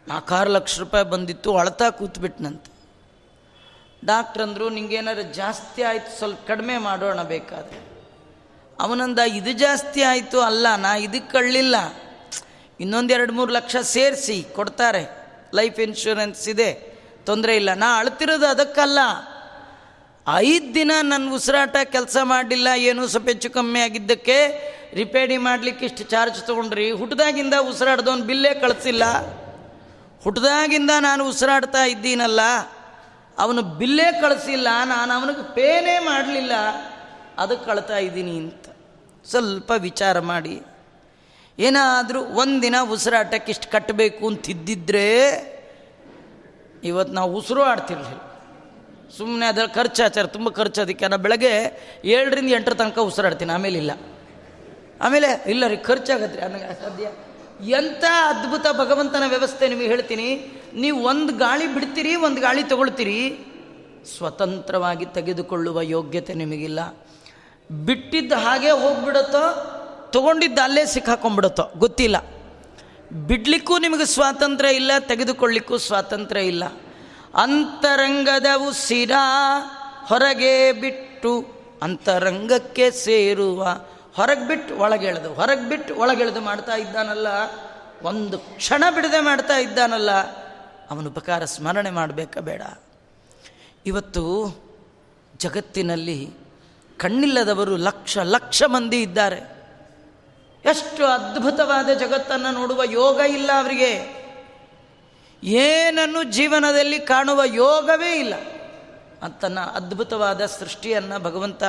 ನಾಲ್ಕಾರು ಲಕ್ಷ ರೂಪಾಯಿ ಬಂದಿತ್ತು, ಅಳ್ತಾ ಕೂತ್ಬಿಟ್ನಂತೆ. ಡಾಕ್ಟ್ರ್ ಅಂದರು ನಿಂಗೇನಾರು ಜಾಸ್ತಿ ಆಯಿತು, ಸ್ವಲ್ಪ ಕಡಿಮೆ ಮಾಡೋಣ ಬೇಕಾದರೆ. ಅವನಂದ, ಇದು ಜಾಸ್ತಿ ಆಯಿತು ಅಲ್ಲ, ನಾ ಇದಕ್ಕೆ ಕಳ್ಳಿಲ್ಲ ಇನ್ನೊಂದು ಎರಡು ಮೂರು ಲಕ್ಷ ಸೇರಿಸಿ, ಕೊಡ್ತಾರೆ. ಲೈಫ್ ಇನ್ಶೂರೆನ್ಸ್ ಇದೆ, ತೊಂದರೆ ಇಲ್ಲ. ನಾ ಅಳ್ತಿರೋದು ಅದಕ್ಕಲ್ಲ. ಐದು ದಿನ ನನ್ನ ಉಸಿರಾಟ ಕೆಲಸ ಮಾಡಲಿಲ್ಲ ಏನೂ ಸ್ವಲ್ಪ ಹೆಚ್ಚು ಕಮ್ಮಿ ಆಗಿದ್ದಕ್ಕೆ ರಿಪೇರಿ ಮಾಡಲಿಕ್ಕೆ ಇಷ್ಟು ಚಾರ್ಜ್ ತೊಗೊಂಡ್ರಿ. ಹುಟ್ದಾಗಿಂದ ಉಸಿರಾಡ್ದವನು ಬಿಲ್ಲೇ ಕಳಿಸಿಲ್ಲ. ಹುಟ್ದಾಗಿಂದ ನಾನು ಉಸಿರಾಡ್ತಾ ಇದ್ದೀನಲ್ಲ, ಅವನು ಬಿಲ್ಲೇ ಕಳಿಸಿಲ್ಲ, ನಾನು ಅವನಿಗೆ ಪೇನೇ ಮಾಡಲಿಲ್ಲ ಅದಕ್ಕೆ ಕಳ್ತಾ ಇದ್ದೀನಿ ಅಂತ. ಸ್ವಲ್ಪ ವಿಚಾರ ಮಾಡಿ. ಏನಾದರೂ ಒಂದಿನ ಉಸಿರಾಟಕ್ಕೆ ಇಷ್ಟು ಕಟ್ಟಬೇಕು ಅಂತಿದ್ದಿದ್ರೆ ಇವತ್ತು ನಾವು ಉಸಿರು ಆಡ್ತಿರ್ಲಿಲ್ಲ. ಸುಮ್ಮನೆ ಅದರ ಖರ್ಚು ಆಚಾರ, ತುಂಬ ಖರ್ಚು ಅದಕ್ಕೆ ನಾನು ಬೆಳಗ್ಗೆ ಏಳರಿಂದ ಎಂಟರ ತನಕ ಉಸಿರಾಡ್ತೀನಿ, ಆಮೇಲೆ ಇಲ್ಲ. ಆಮೇಲೆ, ಇಲ್ಲ ರೀ ಖರ್ಚಾಗತ್ತೆ ರೀ ನನಗೆ ಅಸಾಧ್ಯ. ಎಂಥ ಅದ್ಭುತ ಭಗವಂತನ ವ್ಯವಸ್ಥೆ ನಿಮಗೆ ಹೇಳ್ತೀನಿ. ನೀವು ಒಂದು ಗಾಳಿ ಬಿಡ್ತೀರಿ, ಒಂದು ಗಾಳಿ ತಗೊಳ್ತೀರಿ. ಸ್ವತಂತ್ರವಾಗಿ ತೆಗೆದುಕೊಳ್ಳುವ ಯೋಗ್ಯತೆ ನಿಮಗಿಲ್ಲ. ಬಿಟ್ಟಿದ್ದ ಹಾಗೆ ಹೋಗ್ಬಿಡುತ್ತೋ, ತೊಗೊಂಡಿದ್ದ ಅಲ್ಲೇ ಸಿಕ್ಕಾಕೊಂಡ್ಬಿಡುತ್ತೋ, ಗೊತ್ತಿಲ್ಲ. ಬಿಡ್ಲಿಕ್ಕೂ ನಿಮಗೆ ಸ್ವಾತಂತ್ರ್ಯ ಇಲ್ಲ, ತೆಗೆದುಕೊಳ್ಳಿಕ್ಕೂ ಸ್ವಾತಂತ್ರ್ಯ ಇಲ್ಲ. ಅಂತರಂಗದ ಉಸಿರ ಹೊರಗೆ ಬಿಟ್ಟು ಅಂತರಂಗಕ್ಕೆ ಸೇರುವ ಹೊರಗೆ ಬಿಟ್ಟು ಒಳಗೆಳೆದು, ಹೊರಗೆ ಬಿಟ್ಟು ಒಳಗೆಳೆದು ಮಾಡ್ತಾ ಇದ್ದಾನಲ್ಲ, ಒಂದು ಕ್ಷಣ ಬಿಡದೆ ಮಾಡ್ತಾ ಇದ್ದಾನಲ್ಲ, ಅವನ ಉಪಕಾರ ಸ್ಮರಣೆ ಮಾಡಬೇಕಾ ಬೇಡ. ಇವತ್ತು ಜಗತ್ತಿನಲ್ಲಿ ಕಣ್ಣಿಲ್ಲದವರು ಲಕ್ಷ ಲಕ್ಷ ಮಂದಿ ಇದ್ದಾರೆ. ಎಷ್ಟು ಅದ್ಭುತವಾದ ಜಗತ್ತನ್ನು ನೋಡುವ ಯೋಗ ಇಲ್ಲ ಅವರಿಗೆ. ಏನನ್ನು ಜೀವನದಲ್ಲಿ ಕಾಣುವ ಯೋಗವೇ ಇಲ್ಲ ಅಂತನ್ನ ಅದ್ಭುತವಾದ ಸೃಷ್ಟಿಯನ್ನು ಭಗವಂತ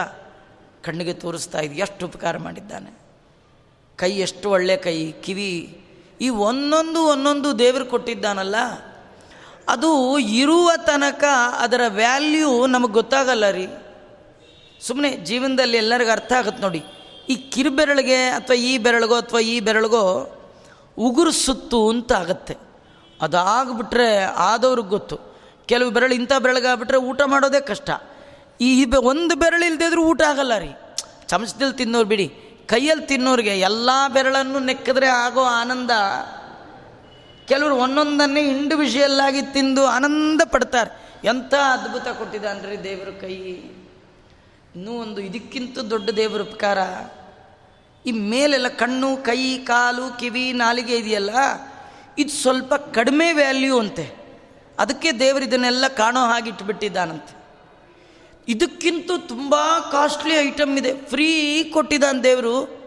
ಕಣ್ಣಿಗೆ ತೋರಿಸ್ತಾ ಇದೆ ಎಷ್ಟು ಉಪಕಾರ ಮಾಡಿದ್ದಾನೆ. ಕೈ ಎಷ್ಟು ಒಳ್ಳೆ ಕೈ, ಕಿವಿ. ಈ ಒಂದೊಂದು ಒಂದೊಂದು ದೇವರು ಕೊಟ್ಟಿದ್ದಾನಲ್ಲ, ಅದು ಇರುವ ತನಕ ಅದರ ವ್ಯಾಲ್ಯೂ ನಮಗೆ ಗೊತ್ತಾಗಲ್ಲ ರೀ. ಸುಮ್ಮನೆ ಜೀವನದಲ್ಲಿ ಎಲ್ಲರಿಗೂ ಅರ್ಥ ಆಗುತ್ತೆ ನೋಡಿ. ಈ ಕಿರುಬೆರಳಿಗೆ ಅಥವಾ ಈ ಬೆರಳಿಗೋ ಅಥವಾ ಈ ಬೆರಳಿಗೋ ಉಗುರು ಸುತ್ತು ಅಂತ ಆಗತ್ತೆ. ಅದಾಗ್ಬಿಟ್ರೆ ಆದವ್ರಿಗೆ ಗೊತ್ತು. ಕೆಲವು ಬೆರಳು ಇಂಥ ಬೆರಳಿಗಾಗ್ಬಿಟ್ರೆ ಊಟ ಮಾಡೋದೇ ಕಷ್ಟ. ಈ ಒಂದು ಬೆರಳು ಇಲ್ದಿದ್ರು ಊಟ ಆಗಲ್ಲ ರೀ. ಚಮಚದಲ್ಲಿ ತಿನ್ನೋರು ಬಿಡಿ. ಕೈಯಲ್ಲಿ ತಿನ್ನೋರಿಗೆ ಎಲ್ಲ ಬೆರಳನ್ನು ನೆಕ್ಕಿದ್ರೆ ಆಗೋ ಆನಂದ. ಕೆಲವರು ಒಂದೊಂದನ್ನೇ ಇಂಡಿವಿಜುವಲ್ ಆಗಿ ತಿಂದು ಆನಂದ ಪಡ್ತಾರೆ. ಎಂಥ ಅದ್ಭುತ ಕೊಟ್ಟಿದ್ದಾನ್ರಿ ದೇವರ ಕೈ. ಇನ್ನೂ ಒಂದು ಇದಕ್ಕಿಂತ ದೊಡ್ಡ ದೇವರ ಉಪಕಾರ. ಈ ಮೇಲೆಲ್ಲ ಕಣ್ಣು, ಕೈ, ಕಾಲು, ಕಿವಿ, ನಾಲಿಗೆ ಇದೆಯಲ್ಲ? ಇದು ಸ್ವಲ್ಪ ಕಡಿಮೆ ವ್ಯಾಲ್ಯೂ ಅಂತೆ. ಅದಕ್ಕೆ ದೇವರು ಇದನ್ನೆಲ್ಲ ಕಾಣೋ ಹಾಗೆ ಇಟ್ಬಿಟ್ಟಿದ್ದಾನಂತೆ. ಇದಕ್ಕಿಂತ ತುಂಬ ಕಾಸ್ಟ್ಲಿ ಐಟಮ್ ಇದೆ. ಫ್ರೀ ಕೊಟ್ಟಿದ್ದಾನೆ ದೇವರು,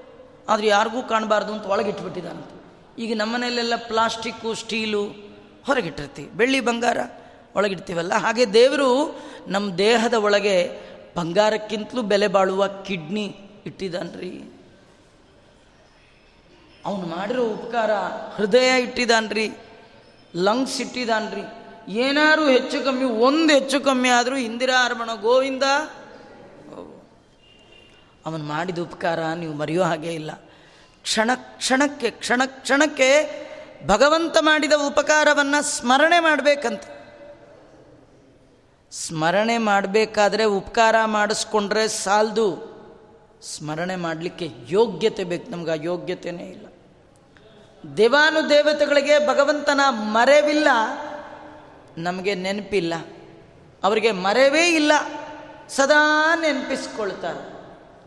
ಆದರೆ ಯಾರಿಗೂ ಕಾಣಬಾರ್ದು ಅಂತ ಒಳಗೆ ಇಟ್ಬಿಟ್ಟಿದ್ದಾನಂತೆ. ಈಗ ನಮ್ಮನೆಯಲ್ಲೆಲ್ಲ ಪ್ಲಾಸ್ಟಿಕ್ಕು, ಸ್ಟೀಲು ಹೊರಗಿಟ್ಟಿರ್ತೀವಿ. ಬೆಳ್ಳಿ ಬಂಗಾರ ಒಳಗಿಡ್ತೀವಲ್ಲ? ಹಾಗೆ ದೇವರು ನಮ್ಮ ದೇಹದ ಒಳಗೆ ಬಂಗಾರಕ್ಕಿಂತಲೂ ಬೆಲೆ ಬಾಳುವ ಕಿಡ್ನಿ ಇಟ್ಟಿದ್ದಾನ್ರಿ. ಅವನು ಮಾಡಿರೋ ಉಪಕಾರ ಹೃದಯ ಇಟ್ಟಿದಾನ್ರಿ ಲಂಗ್ಸ್ ಇಟ್ಟಿದ್ದಾನ್ರಿ ಏನಾರು ಹೆಚ್ಚು ಕಮ್ಮಿ, ಒಂದು ಹೆಚ್ಚು ಕಮ್ಮಿ ಆದರೂ ಇಂದಿರಾ ಅರ್ಮಣ ಗೋವಿಂದ ಅವನು ಮಾಡಿದ ಉಪಕಾರ ನೀವು ಮರೆಯೋ ಹಾಗೆ ಇಲ್ಲ. ಕ್ಷಣ, ಕ್ಷಣಕ್ಕೆ ಕ್ಷಣ, ಕ್ಷಣಕ್ಕೆ ಭಗವಂತ ಮಾಡಿದ ಉಪಕಾರವನ್ನು ಸ್ಮರಣೆ ಮಾಡಬೇಕಂತ. ಸ್ಮರಣೆ ಮಾಡಬೇಕಾದ್ರೆ ಉಪಕಾರ ಮಾಡಿಸ್ಕೊಂಡ್ರೆ ಸಾಲದು. ಸ್ಮರಣೆ ಮಾಡಲಿಕ್ಕೆ ಯೋಗ್ಯತೆ ಬೇಕು, ನಮ್ಗೆ ಯೋಗ್ಯತೆಯೇ ಇಲ್ಲ. ದೇವಾನು ದೇವತೆಗಳಿಗೆ ಭಗವಂತನ ಮರೆವಿಲ್ಲ, ನಮಗೆ ನೆನಪಿಲ್ಲ. ಅವರಿಗೆ ಮರೆವೇ ಇಲ್ಲ. ಸದಾ ನೆನಪಿಸ್ಕೊಳ್ತಾರೆ.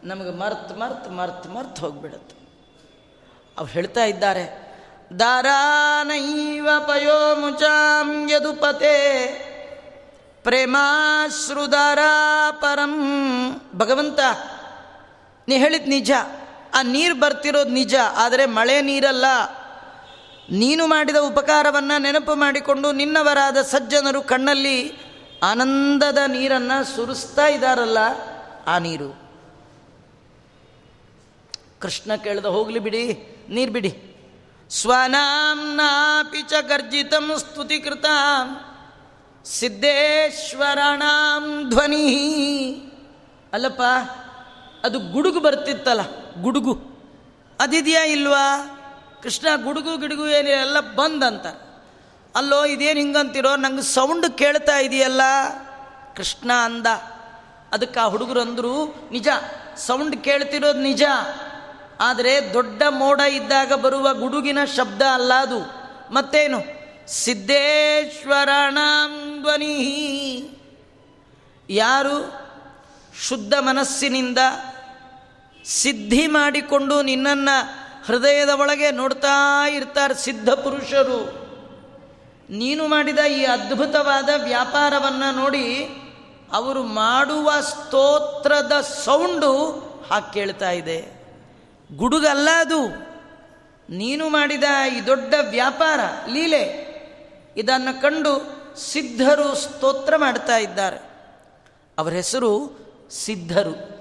ನಮಗೆ ಮರ್ತ್ ಮರ್ತ್ ಮರ್ತ್ ಮರ್ತ್ ಹೋಗ್ಬಿಡುತ್ತೆ. ಅವ್ರು ಹೇಳ್ತಾ ಇದ್ದಾರೆ, ದಾರಾನೈವ ಪಯೋ ಮುಚಾಂ ಯದುಪತೆ, ಪ್ರೇಮಾಶ್ರುದಾರಾ ಪರಂ. ಭಗವಂತ, ನೀ ಹೇಳಿದ ನಿಜ. ಆ ನೀರು ಬರ್ತಿರೋದು ನಿಜ, ಆದರೆ ಮಳೆ ನೀರಲ್ಲ. ನೀನು ಮಾಡಿದ ಉಪಕಾರವನ್ನು ನೆನಪು ಮಾಡಿಕೊಂಡು ನಿನ್ನವರಾದ ಸಜ್ಜನರು ಕಣ್ಣಲ್ಲಿ ಆನಂದದ ನೀರನ್ನು ಸುರಿಸ್ತಾ ಇದ್ದಾರಲ್ಲ ಆ ನೀರು. ಕೃಷ್ಣ ಕೇಳಿದ, ಹೋಗಲಿ ಬಿಡಿ, ನೀರು ಬಿಡಿ. ಸ್ವನಾಂನಾಪಿ ಚ ಗರ್ಜಿತಂ ಸ್ತುತಿಕೃತ, ಸಿದ್ದೇಶ್ವರಣಾಂ ಧ್ವನಿ. ಅಲ್ಲಪ್ಪ, ಅದು ಗುಡುಗು ಬರ್ತಿತ್ತಲ್ಲ, ಗುಡುಗು. ಅದಿದೆಯಾ ಇಲ್ವಾ? ಕೃಷ್ಣ ಗುಡುಗು ಗಿಡುಗು ಏನಿಲ್ಲ, ಎಲ್ಲ ಬಂದಂತ. ಅಲ್ಲೋ, ಇದೇನು ಹಿಂಗಂತಿರೋ, ನಂಗೆ ಸೌಂಡ್ ಕೇಳ್ತಾ ಇದೆಯಲ್ಲ? ಕೃಷ್ಣ ಅಂದ. ಅದಕ್ಕೆ ಆ ಹುಡುಗರು ಅಂದರು, ನಿಜ ಸೌಂಡ್ ಕೇಳ್ತಿರೋದು ನಿಜ. ಆದರೆ ದೊಡ್ಡ ಮೋಡ ಇದ್ದಾಗ ಬರುವ ಗುಡುಗಿನ ಶಬ್ದ ಅಲ್ಲ ಅದು. ಮತ್ತೇನು? ಸಿದ್ದೇಶ್ವರಣಾಂ ಧ್ವನಿ ಯಾರು? ಶುದ್ಧ ಮನಸ್ಸಿನಿಂದ ಸಿದ್ಧಿ ಮಾಡಿಕೊಂಡು ನಿನ್ನನ್ನು ಹೃದಯದ ಒಳಗೆ ನೋಡ್ತಾ ಇರ್ತಾರೆ ಸಿದ್ಧ ಪುರುಷರು. ನೀನು ಮಾಡಿದ ಈ ಅದ್ಭುತವಾದ ವ್ಯಾಪಾರವನ್ನು ನೋಡಿ ಅವರು ಮಾಡುವ ಸ್ತೋತ್ರದ ಸೌಂಡು ಹಾಕಿ ಕೇಳ್ತಾ ಇದೆ. ಗುಡುಗಲ್ಲ ಅದು. ನೀನು ಮಾಡಿದ ಈ ದೊಡ್ಡ ವ್ಯಾಪಾರ, ಲೀಲೆ, ಇದನ್ನು ಕಂಡು ಸಿದ್ಧರು ಸ್ತೋತ್ರ ಮಾಡ್ತಾ ಇದ್ದಾರೆ. ಅವರ ಹೆಸರು ಸಿದ್ಧರು.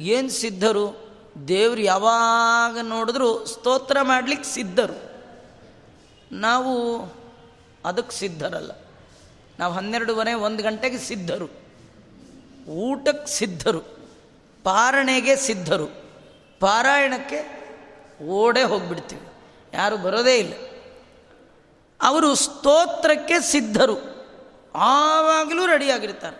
ಏನು ಸಿದ್ಧರು? ದೇವ್ರು ಯಾವಾಗ ನೋಡಿದ್ರು ಸ್ತೋತ್ರ ಮಾಡಲಿಕ್ಕೆ ಸಿದ್ಧರು. ನಾವು ಅದಕ್ಕೆ ಸಿದ್ಧರಲ್ಲ. ನಾವು ಹನ್ನೆರಡುವರೆ, ಒಂದು ಗಂಟೆಗೆ ಸಿದ್ಧರು. ಊಟಕ್ಕೆ ಸಿದ್ಧರು. ಪಾರಣೆಗೆ ಸಿದ್ಧರು. ಪಾರಾಯಣಕ್ಕೆ ಓಡೇ ಹೋಗ್ಬಿಡ್ತೀವಿ. ಯಾರು ಬರೋದೇ ಇಲ್ಲ. ಅವರು ಸ್ತೋತ್ರಕ್ಕೆ ಸಿದ್ಧರು. ಆವಾಗಲೂ ರೆಡಿಯಾಗಿರ್ತಾರೆ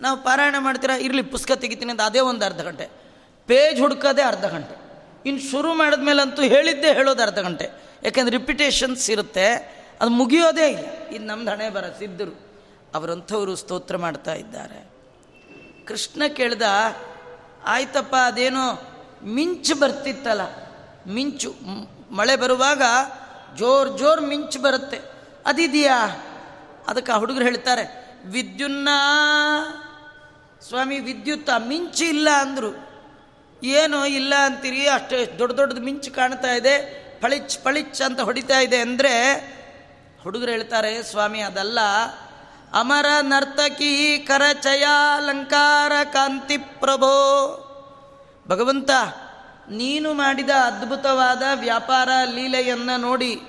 ನಾವು ಪಾರಾಯಣ ಮಾಡ್ತೀರಾ? ಇರಲಿ, ಪುಸ್ತಕ ತೆಗಿತೀನಿ ಅಂತ ಅದೇ ಒಂದು ಅರ್ಧ ಗಂಟೆ. ಪೇಜ್ ಹುಡುಕೋದೆ ಅರ್ಧ ಗಂಟೆ. ಇನ್ನು ಶುರು ಮಾಡಿದ್ಮೇಲಂತೂ ಹೇಳಿದ್ದೇ ಹೇಳೋದು ಅರ್ಧ ಗಂಟೆ. ಯಾಕೆಂದ್ರೆ ರಿಪಿಟೇಷನ್ಸ್ ಇರುತ್ತೆ. ಅದು ಮುಗಿಯೋದೇ ಇಲ್ಲ. ಇದು ನಮ್ದು ಹಣೆ ಬರ, ಸಿದ್ಧರು. ಅವರಂಥವರು ಸ್ತೋತ್ರ ಮಾಡ್ತಾ ಇದ್ದಾರೆ. ಕೃಷ್ಣ ಕೇಳ್ದ, ಆಯ್ತಪ್ಪ, ಅದೇನೋ ಮಿಂಚು ಬರ್ತಿತ್ತಲ್ಲ. ಮಿಂಚು ಮಳೆ ಬರುವಾಗ ಜೋರ್ ಜೋರ್ ಮಿಂಚು ಬರುತ್ತೆ. ಅದಿದೆಯಾ? ಅದಕ್ಕೆ ಆ ಹುಡುಗರು ಹೇಳ್ತಾರೆ ವಿದ್ಯುನ್ನ ಸ್ವಾಮಿ ವಿದ್ಯುತ್ ಮಿಂಚು ಇಲ್ಲ ಅಂದರು. ಏನೋ ಇಲ್ಲ ಅಂತೀರಿ, ಅಷ್ಟು ದೊಡ್ಡ ದೊಡ್ಡದು ಮಿಂಚು ಕಾಣ್ತಾ ಇದೆ, ಪಳಿಚ್ ಪಳಿಚ್ ಅಂತ ಹೊಡಿತಾ ಇದೆ ಅಂದರೆ, ಹುಡುಗರು ಹೇಳ್ತಾರೆ, ಸ್ವಾಮಿ ಅದಲ್ಲ. ಅಮರ ನರ್ತಕಿ ಕರಚಯಾಲಂಕಾರ ಕಾಂತಿ ಪ್ರಭೋ. ಭಗವಂತ, ನೀನು ಮಾಡಿದ ಅದ್ಭುತವಾದ ವ್ಯಾಪಾರ ಲೀಲೆಯನ್ನು ನೋಡಿ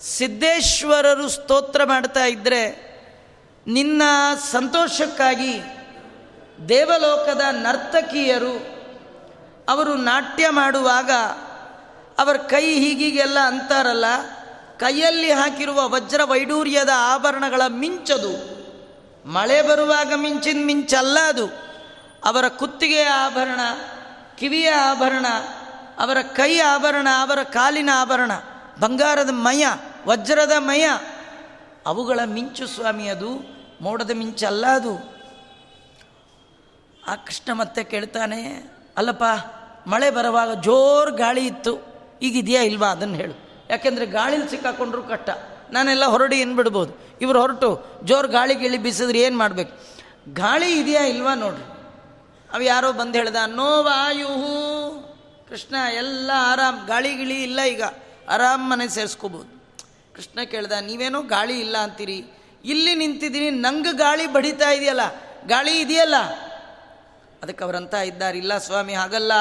ಸಿದ್ದೇಶ್ವರರು ಸ್ತೋತ್ರ ಮಾಡ್ತಾ ಇದ್ದರೆ ನಿನ್ನ ಸಂತೋಷಕ್ಕಾಗಿ ದೇವಲೋಕದ ನರ್ತಕಿಯರು ಅವರು ನಾಟ್ಯ ಮಾಡುವಾಗ ಅವರ ಕೈ ಹೀಗೀಗೆಲ್ಲ ಅಂತಾರಲ್ಲ, ಕೈಯಲ್ಲಿ ಹಾಕಿರುವ ವಜ್ರ ವೈಡೂರ್ಯದ ಆಭರಣಗಳ ಮಿಂಚದು. ಮಳೆ ಬರುವಾಗ ಮಿಂಚಿನ ಮಿಂಚಲ್ಲ ಅದು. ಅವರ ಕುತ್ತಿಗೆಯ ಆಭರಣ, ಕಿವಿಯ ಆಭರಣ, ಅವರ ಕೈ ಆಭರಣ, ಅವರ ಕಾಲಿನ ಆಭರಣ, ಬಂಗಾರದ ಮಯ, ವಜ್ರದ ಮಯ. ಅವುಗಳ ಮಿಂಚು ಸ್ವಾಮಿ ಅದು, ಮೋಡದ ಮಿಂಚಲ್ಲ ಅದು. ಆ ಕೃಷ್ಣ ಮತ್ತೆ ಕೇಳ್ತಾನೆ ಅಲ್ಲಪ್ಪ, ಮಳೆ ಬರುವಾಗ ಜೋರು ಗಾಳಿ ಇತ್ತು. ಈಗಿದೆಯಾ ಇಲ್ವಾ ಅದನ್ನು ಹೇಳು. ಯಾಕೆಂದರೆ ಗಾಳಿಲಿ ಸಿಕ್ಕಾಕೊಂಡ್ರು ಕಷ್ಟ. ನಾನೆಲ್ಲ ಹೊರಡಿ ಬಿಡ್ಬೋದು ಇವರು ಹೊರಟು ಜೋರು ಗಾಳಿ ಗಿಳಿ ಬೀಸಿದ್ರೆ ಏನು ಮಾಡಬೇಕು? ಗಾಳಿ ಇದೆಯಾ ಇಲ್ವಾ ನೋಡ್ರಿ. ಅವು ಯಾರೋ ಬಂದು ಹೇಳ್ದ, ನೋ ವಾಯು ಕೃಷ್ಣ, ಎಲ್ಲ ಆರಾಮ್. ಗಾಳಿ ಗಿಳಿ ಇಲ್ಲ ಈಗ. ಆರಾಮ್ ಮನೆ ಸೇರಿಸ್ಕೋಬೋದು. ಕೃಷ್ಣ ಕೇಳ್ದ, ನೀವೇನೋ ಗಾಳಿ ಇಲ್ಲ ಅಂತೀರಿ. ಇಲ್ಲಿ ನಿಂತಿದ್ದೀನಿ. ನಂಗೆ ಗಾಳಿ ಬಡಿತಾ ಇದೆಯಲ್ಲ. ಗಾಳಿ ಇದೆಯಲ್ಲ? ಅದಕ್ಕೆ ಅವರಂತ ಇದ್ದಾರೆ, ಇಲ್ಲ ಸ್ವಾಮಿ, ಹಾಗಲ್ಲ.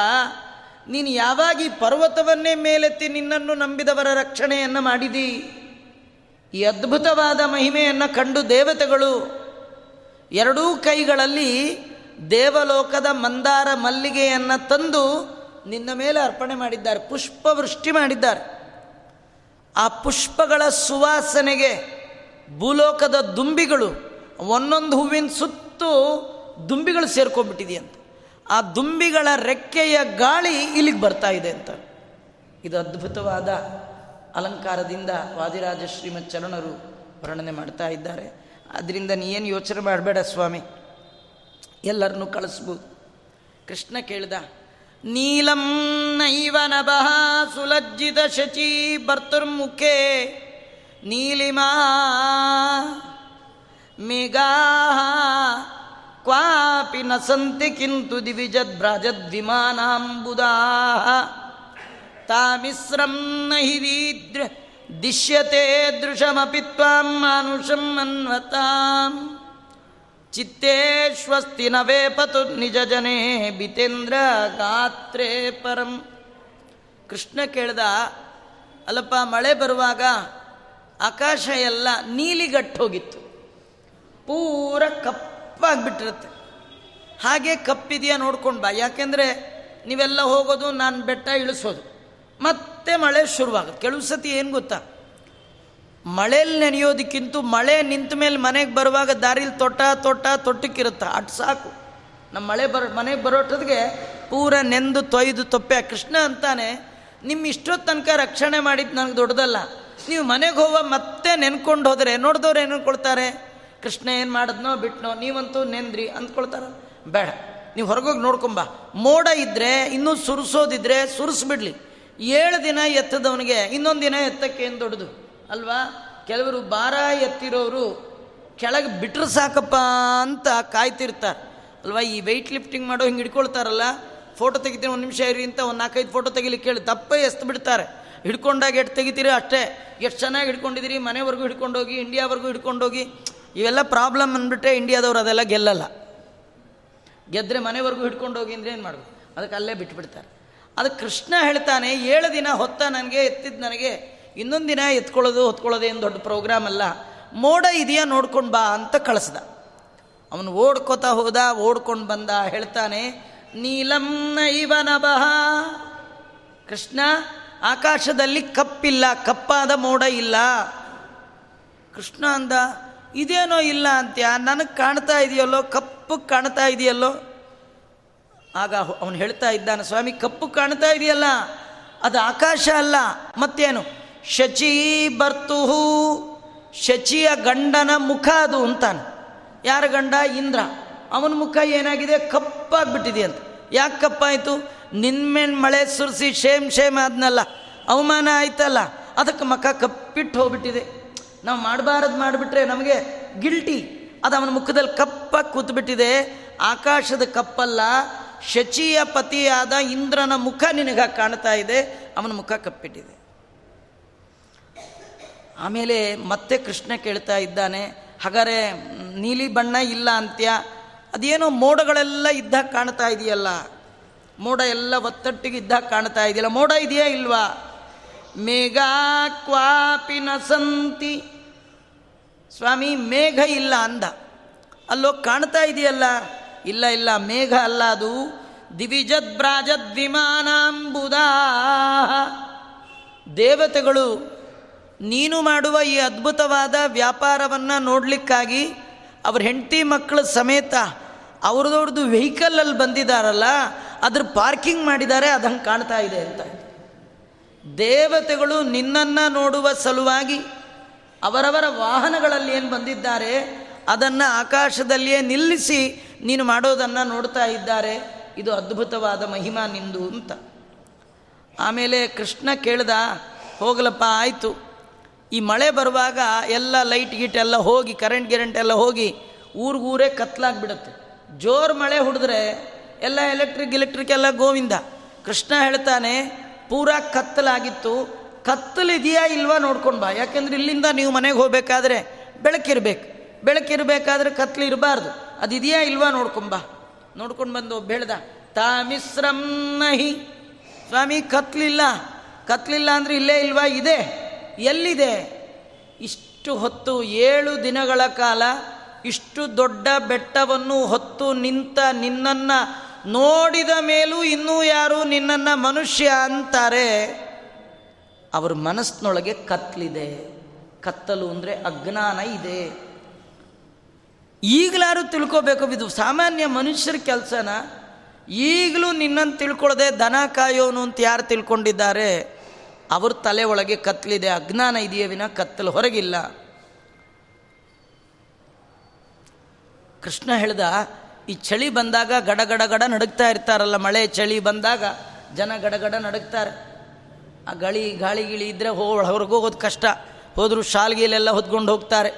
ನೀನು ಯಾವಾಗ ಈ ಪರ್ವತವನ್ನೇ ಮೇಲೆತ್ತಿ ನಿನ್ನನ್ನು ನಂಬಿದವರ ರಕ್ಷಣೆಯನ್ನು ಮಾಡಿದಿ? ಈ ಅದ್ಭುತವಾದ ಮಹಿಮೆಯನ್ನು ಕಂಡು ದೇವತೆಗಳು ಎರಡೂ ಕೈಗಳಲ್ಲಿ ದೇವಲೋಕದ ಮಂದಾರ ಮಲ್ಲಿಗೆಯನ್ನು ತಂದು ನಿನ್ನ ಮೇಲೆ ಅರ್ಪಣೆ ಮಾಡಿದ್ದಾರೆ, ಪುಷ್ಪವೃಷ್ಟಿ ಮಾಡಿದ್ದಾರೆ. ಆ ಪುಷ್ಪಗಳ ಸುವಾಸನೆಗೆ ಭೂಲೋಕದ ದುಂಬಿಗಳು ಒಂದೊಂದು ಹೂವಿನ ಸುತ್ತು ದುಂಬಿಗಳು ಸೇರ್ಕೊಂಡ್ಬಿಟ್ಟಿದೆಯಂತೆ. ಆ ದುಂಬಿಗಳ ರೆಕ್ಕೆಯ ಗಾಳಿ ಇಲ್ಲಿಗೆ ಬರ್ತಾ ಇದೆ ಅಂತ. ಇದು ಅದ್ಭುತವಾದ ಅಲಂಕಾರದಿಂದ ವಾದಿರಾಜ ಶ್ರೀಮತ್ ಚರಣರು ವರ್ಣನೆ ಮಾಡ್ತಾ ಇದ್ದಾರೆ. ಅದರಿಂದ ನೀ ಏನು ಯೋಚನೆ ಮಾಡಬೇಡ ಸ್ವಾಮಿ. ಎಲ್ಲರನ್ನೂ ಕಳಿಸ್ಬೋದು. ಕೃಷ್ಣ ಕೇಳಿದ, ನೀಲಂ ನೈವ ನಭಃ ಸುಲಜ್ಜಿತ ಶಚಿ ಭರ್ತುರ್ಮುಖೇ ನೀಲಿಮಾ ಮೇಘಾ ಕ್ವಾಪಿ ನ ಸಂತಿ ಕಿಂತು ದಿವಿಜದ್ಭ್ರಾಜದ್ವಿಮಾನಾಂಬುದಾ ತಾಮಿಸ್ರಂ ನ ಹಿರೀದ್ರ ದಿಶ್ಯತೆ ದೃಶಮಪಿ ತ್ವಾಂ ಮಾನುಷಂ ಅನ್ವತಾಂ ನ ವೇಪತು ನಿಜ ಜನೇ ಬಿತೇಂದ್ರ ಗಾತ್ರೇ ಪರಂ. ಕೃಷ್ಣ ಕೇಳ್ದ, ಅಲ್ಲಪ್ಪ, ಮಳೆ ಬರುವಾಗ ಆಕಾಶ ಎಲ್ಲ ನೀಲಿಗಟ್ಟೋಗಿತ್ತು. ಪೂರ ಕಪ್ಪಾಗಿಬಿಟ್ಟಿರುತ್ತೆ. ಹಾಗೆ ಕಪ್ಪಿದೆಯಾ ನೋಡ್ಕೊಂಡು ಬಾ. ಯಾಕೆಂದರೆ ನೀವೆಲ್ಲ ಹೋಗೋದು ನಾನು ಬೆಟ್ಟ ಇಳಿಸೋದು. ಮತ್ತೆ ಮಳೆ ಶುರುವಾಗುತ್ತೆ. ಕೆಲವು ಸತಿ ಏನು ಗೊತ್ತಾ? ಮಳೆಯಲ್ಲಿ ನೆನೆಯೋದಕ್ಕಿಂತ ಮಳೆ ನಿಂತ ಮೇಲೆ ಮನೆಗೆ ಬರುವಾಗ ದಾರಿಲಿ ತೊಟ್ಟ ತೊಟ್ಟ ತೊಟ್ಟಕ್ಕಿರುತ್ತೆ? ಅಟ್ ಸಾಕು. ನಮ್ಮ ಮಳೆ ಬರೋ, ಮನೆಗೆ ಬರೋಟದ್ಗೆ ಪೂರ ನೆಂದು ತೊಯ್ದು ತೊಪ್ಪೆ. ಕೃಷ್ಣ ಅಂತಾನೆ ನಿಮ್ಮ ಇಷ್ಟೊತ್ತು ತನಕ ರಕ್ಷಣೆ ಮಾಡಿದ್ದು ನನಗೆ ದೊಡ್ಡದಲ್ಲ. ನೀವು ಮನೆಗೆ ಹೋಗುವ ಮತ್ತೆ ನೆನ್ಕೊಂಡು ಹೋದರೆ ನೋಡಿದವ್ರು ಏನು ಅನ್ಕೊಳ್ತಾರೆ? ಕೃಷ್ಣ ಏನು ಮಾಡಿದ್ನೋ ಬಿಟ್ನೋ ನೀವಂತೂ ನೆಂದ್ರಿ ಅಂದ್ಕೊಳ್ತಾರ. ಬೇಡ, ನೀವು ಹೊರಗೋಗಿ ನೋಡ್ಕೊಂಬ. ಮೋಡ ಇದ್ದರೆ ಇನ್ನೂ ಸುರಿಸೋದಿದ್ರೆ ಸುರಿಸ್ಬಿಡ್ಲಿ. ಏಳು ದಿನ ಎತ್ತದವನಿಗೆ ಇನ್ನೊಂದು ದಿನ ಎತ್ತಕ್ಕೆ ಏನು ದೊಡ್ಡದು? ಅಲ್ವಾ? ಕೆಲವರು ಭಾರ ಎತ್ತಿರೋರು ಕೆಳಗೆ ಬಿಟ್ರೆ ಸಾಕಪ್ಪ ಅಂತ ಕಾಯ್ತಿರ್ತಾರೆ. ಅಲ್ವಾ? ಈ ವೆಯ್ಟ್ ಲಿಫ್ಟಿಂಗ್ ಮಾಡೋ ಹಿಂಗೆ ಹಿಡ್ಕೊಳ್ತಾರಲ್ಲ? ಫೋಟೋ ತೆಗಿತೀನಿ, ಒಂದು ನಿಮಿಷ ಇರಿ ಅಂತ ಒಂದು ನಾಲ್ಕೈದು ಫೋಟೋ ತೆಗಿಲಿಕ್ಕೆ ಹೇಳಿ ತಪ್ಪೇ ಎಸ್ತು ಬಿಡ್ತಾರೆ ಹಿಡ್ಕೊಂಡಾಗ ಎಷ್ಟು ತೆಗಿತೀರಿ ಅಷ್ಟೇ. ಎಷ್ಟು ಚೆನ್ನಾಗಿ ಹಿಡ್ಕೊಂಡಿದ್ದೀರಿ ಮನೆವರೆಗೂ ಹಿಡ್ಕೊಂಡೋಗಿ ಇಂಡಿಯಾವರೆಗೂ ಹಿಡ್ಕೊಂಡೋಗಿ. ಇವೆಲ್ಲ ಪ್ರಾಬ್ಲಮ್ ಅಂದ್ಬಿಟ್ರೆ ಇಂಡಿಯಾದವ್ರು ಅದೆಲ್ಲ ಗೆಲ್ಲಲ್ಲ. ಗೆದ್ದರೆ ಮನೆವರೆಗೂ ಹಿಡ್ಕೊಂಡೋಗಿ ಅಂದರೆ ಏನು ಮಾಡಬೇಕು? ಅದಕ್ಕೆ ಅಲ್ಲೇ ಬಿಟ್ಬಿಡ್ತಾರೆ. ಅದು ಕೃಷ್ಣ ಹೇಳ್ತಾನೆ, ಏಳು ದಿನ ಹೊತ್ತ ನನಗೆ ಎತ್ತಿದ್ದು ನನಗೆ, ಇನ್ನೊಂದು ದಿನ ಎತ್ಕೊಳ್ಳೋದು, ಹೊತ್ಕೊಳ್ಳೋದು ಏನು ದೊಡ್ಡ ಪ್ರೋಗ್ರಾಮ್ ಅಲ್ಲ. ಮೋಡ ಇದೆಯಾ ನೋಡ್ಕೊಂಡು ಬಾ ಅಂತ ಕಳಿಸ್ದ. ಅವನು ಓಡ್ಕೋತಾ ಹೋದ, ಓಡ್ಕೊಂಡು ಬಂದ, ಹೇಳ್ತಾನೆ, ನೀಲಂ ನೈವ ಕೃಷ್ಣ, ಆಕಾಶದಲ್ಲಿ ಕಪ್ಪಿಲ್ಲ, ಕಪ್ಪಾದ ಮೋಡ ಇಲ್ಲ. ಕೃಷ್ಣ ಅಂದ ಇದೇನೋ ಇಲ್ಲ ಅಂತ್ಯ? ನನಗೆ ಕಾಣ್ತಾ ಇದೆಯಲ್ಲೋ? ಕಪ್ಪು ಕಾಣ್ತಾ ಇದೆಯಲ್ಲೋ? ಆಗ ಅವನು ಹೇಳ್ತಾ ಇದ್ದಾನೆ, ಸ್ವಾಮಿ, ಕಪ್ಪು ಕಾಣ್ತಾ ಇದೆಯಲ್ಲ? ಅದು ಆಕಾಶ ಅಲ್ಲ. ಮತ್ತೇನು? ಶಚಿ ಬರ್ತುಹು ಶಚಿಯ ಗಂಡನ ಮುಖ ಅದು ಅಂತಾನೆ. ಯಾರ ಗಂಡ? ಇಂದ್ರ. ಅವನ ಮುಖ ಏನಾಗಿದೆ? ಕಪ್ಪಾಗ್ಬಿಟ್ಟಿದೆ ಅಂತ. ಯಾಕೆ ಕಪ್ಪಾಯಿತು? ನಿನ್ಮೇನ್ ಮಳೆ ಸುರಿಸಿ, ಶೇಮ್ ಶೇಮ್ ಆದ್ನಲ್ಲ. ಅವಮಾನ ಆಯ್ತಲ್ಲ. ಅದಕ್ಕೆ ಮಖ ಕಪ್ಪಿಟ್ಟು ಹೋಗ್ಬಿಟ್ಟಿದೆ. ನಾವು ಮಾಡಬಾರದು ಮಾಡಿಬಿಟ್ರೆ ನಮಗೆ ಗಿಲ್ಟಿ ಅದು ಅವನ ಮುಖದಲ್ಲಿ ಕಪ್ಪ ಕೂತ್ಬಿಟ್ಟಿದೆ. ಆಕಾಶದ ಕಪ್ಪಲ್ಲ, ಶಚಿಯ ಪತಿಯಾದ ಇಂದ್ರನ ಮುಖ ನಿನಗೆ ಕಾಣ್ತಾ ಇದೆ. ಅವನ ಮುಖ ಕಪ್ಪಿಟ್ಟಿದೆ. ಆಮೇಲೆ ಮತ್ತೆ ಕೃಷ್ಣ ಕೇಳ್ತಾ ಇದ್ದಾನೆ ಹಾಗಾದ್ರೆ ನೀಲಿ ಬಣ್ಣ ಇಲ್ಲ ಅಂತ್ಯ. ಅದೇನೋ ಮೋಡಗಳೆಲ್ಲ ಇದ್ದಾಗ ಕಾಣ್ತಾ ಇದೆಯಲ್ಲ? ಮೋಡ ಎಲ್ಲ ಒತ್ತಟ್ಟಿಗೆ ಇದ್ದಾಗ ಕಾಣ್ತಾ ಇದೆಯಲ್ಲ? ಮೋಡ ಇದೆಯಾ ಇಲ್ವಾ? ಮೇಘ ಕ್ವಾಪಿನ ಸಂತಿ ಸ್ವಾಮಿ, ಮೇಘ ಇಲ್ಲ ಅಂದ. ಅಲ್ಲೋ, ಕಾಣ್ತಾ ಇದೆಯಲ್ಲ? ಇಲ್ಲ ಇಲ್ಲ, ಮೇಘ ಅಲ್ಲ ಅದು. ದಿವಿಜದ್ ಬ್ರಾಜದ್ ವಿಮಾನಾಂಬುದ. ದೇವತೆಗಳು, ನೀನು ಮಾಡುವ ಈ ಅದ್ಭುತವಾದ ವ್ಯಾಪಾರವನ್ನು ನೋಡಲಿಕ್ಕಾಗಿ ಅವ್ರ ಹೆಂಡತಿ ಮಕ್ಕಳ ಸಮೇತ ಅವ್ರದವ್ರದ್ದು ವೆಹಿಕಲಲ್ಲಿ ಬಂದಿದ್ದಾರಲ್ಲ ಅದ್ರ ಪಾರ್ಕಿಂಗ್ ಮಾಡಿದ್ದಾರೆ, ಅದು ಹಂಗೆ ಕಾಣ್ತಾ ಇದೆ ಅಂತ. ದೇವತೆಗಳು ನಿನ್ನನ್ನು ನೋಡುವ ಸಲುವಾಗಿ ಅವರವರ ವಾಹನಗಳಲ್ಲಿ ಏನು ಬಂದಿದ್ದಾರೆ, ಅದನ್ನು ಆಕಾಶದಲ್ಲಿಯೇ ನಿಲ್ಲಿಸಿ ನೀನು ಮಾಡೋದನ್ನು ನೋಡ್ತಾ ಇದ್ದಾರೆ. ಇದು ಅದ್ಭುತವಾದ ಮಹಿಮಾ ನಿಂದು ಅಂತ. ಆಮೇಲೆ ಕೃಷ್ಣ ಕೇಳ್ದ, ಹೋಗಲಪ್ಪ, ಆಯಿತು. ಈ ಮಳೆ ಬರುವಾಗ ಎಲ್ಲ ಲೈಟ್ ಗೀಟ್ ಎಲ್ಲ ಹೋಗಿ, ಕರೆಂಟ್ ಗಿರೆಂಟ್ ಎಲ್ಲ ಹೋಗಿ, ಊರಿಗೂರೇ ಕತ್ಲಾಗ್ಬಿಡುತ್ತೆ. ಜೋರು ಮಳೆ ಹುಡಿದ್ರೆ ಎಲ್ಲ ಎಲೆಕ್ಟ್ರಿಕ್ ಎಲೆಕ್ಟ್ರಿಕ್ ಎಲ್ಲ ಗೋವಿಂದ. ಕೃಷ್ಣ ಹೇಳ್ತಾನೆ, ಪೂರಾ ಕತ್ತಲಾಗಿತ್ತು ಕತ್ತಲಿದೆಯಾ ಇಲ್ವಾ ನೋಡ್ಕೊಂಡು ಬಾ. ಯಾಕೆಂದ್ರೆ ಇಲ್ಲಿಂದ ನೀವು ಮನೆಗೆ ಹೋಗಬೇಕಾದ್ರೆ ಬೆಳಕಿರ್ಬೇಕು ಬೆಳಕಿರಬೇಕಾದ್ರೆ ಕತ್ಲು ಇರಬಾರ್ದು. ಅದಿದೆಯಾ ಇಲ್ವಾ ನೋಡ್ಕೊಂಬ ನೋಡ್ಕೊಂಡು ಬಂದು ಬೆಳೆದ ಹೇಳ್ದ ತಾ ಮಿಶ್ರಂ ನಹಿ. ಸ್ವಾಮಿ, ಕತ್ಲಿಲ್ಲ. ಕತ್ಲಿಲ್ಲ ಅಂದ್ರೆ ಇಲ್ಲೇ ಇಲ್ವಾ? ಇದೆ. ಎಲ್ಲಿದೆ? ಇಷ್ಟು ಹೊತ್ತು, ಏಳು ದಿನಗಳ ಕಾಲ ಇಷ್ಟು ದೊಡ್ಡ ಬೆಟ್ಟವನ್ನು ಹೊತ್ತು ನಿಂತ ನಿನ್ನನ್ನು ನೋಡಿದ ಮೇಲೂ ಇನ್ನೂ ಯಾರು ನಿನ್ನನ್ನು ಮನುಷ್ಯ ಅಂತಾರೆ? ಅವ್ರ ಮನಸ್ಸಿನೊಳಗೆ ಕತ್ಲಿದೆ ಕತ್ತಲು ಅಂದರೆ ಅಜ್ಞಾನ ಇದೆ. ಈಗಲಾರು ತಿಳ್ಕೋಬೇಕು ಇದು ಸಾಮಾನ್ಯ ಮನುಷ್ಯರ ಕೆಲಸನ. ಈಗಲೂ ನಿನ್ನನ್ನು ತಿಳ್ಕೊಳ್ಳದೆ ದನ ಕಾಯೋನು ಅಂತ ಯಾರು ತಿಳ್ಕೊಂಡಿದ್ದಾರೆ? ಅವ್ರ ತಲೆ ಒಳಗೆ ಕತ್ತಲಿದೆ, ಅಜ್ಞಾನ ಇದೆಯೇ ವಿನ ಕತ್ತಲು ಹೊರಗಿಲ್ಲ. ಕೃಷ್ಣ ಹೇಳ್ದ, ಈ ಚಳಿ ಬಂದಾಗ ಗಡಗಡಗಡ ನಡುಗ್ತಾ ಇರ್ತಾರಲ್ಲ ಮಳೆ ಚಳಿ ಬಂದಾಗ ಜನ ಗಡಗಡ ನಡುಗ್ತಾರೆ. ಆ ಗಾಳಿ ಗಾಳಿ ಗಿಳಿ ಇದ್ದರೆ ಹೊರಗೆ ಹೋಗೋದು ಕಷ್ಟ. ಹೋದರೂ ಶಾಲ್ಗೀಲೆಲ್ಲ ಹೊತ್ಕೊಂಡು ಹೋಗ್ತಾರೆ.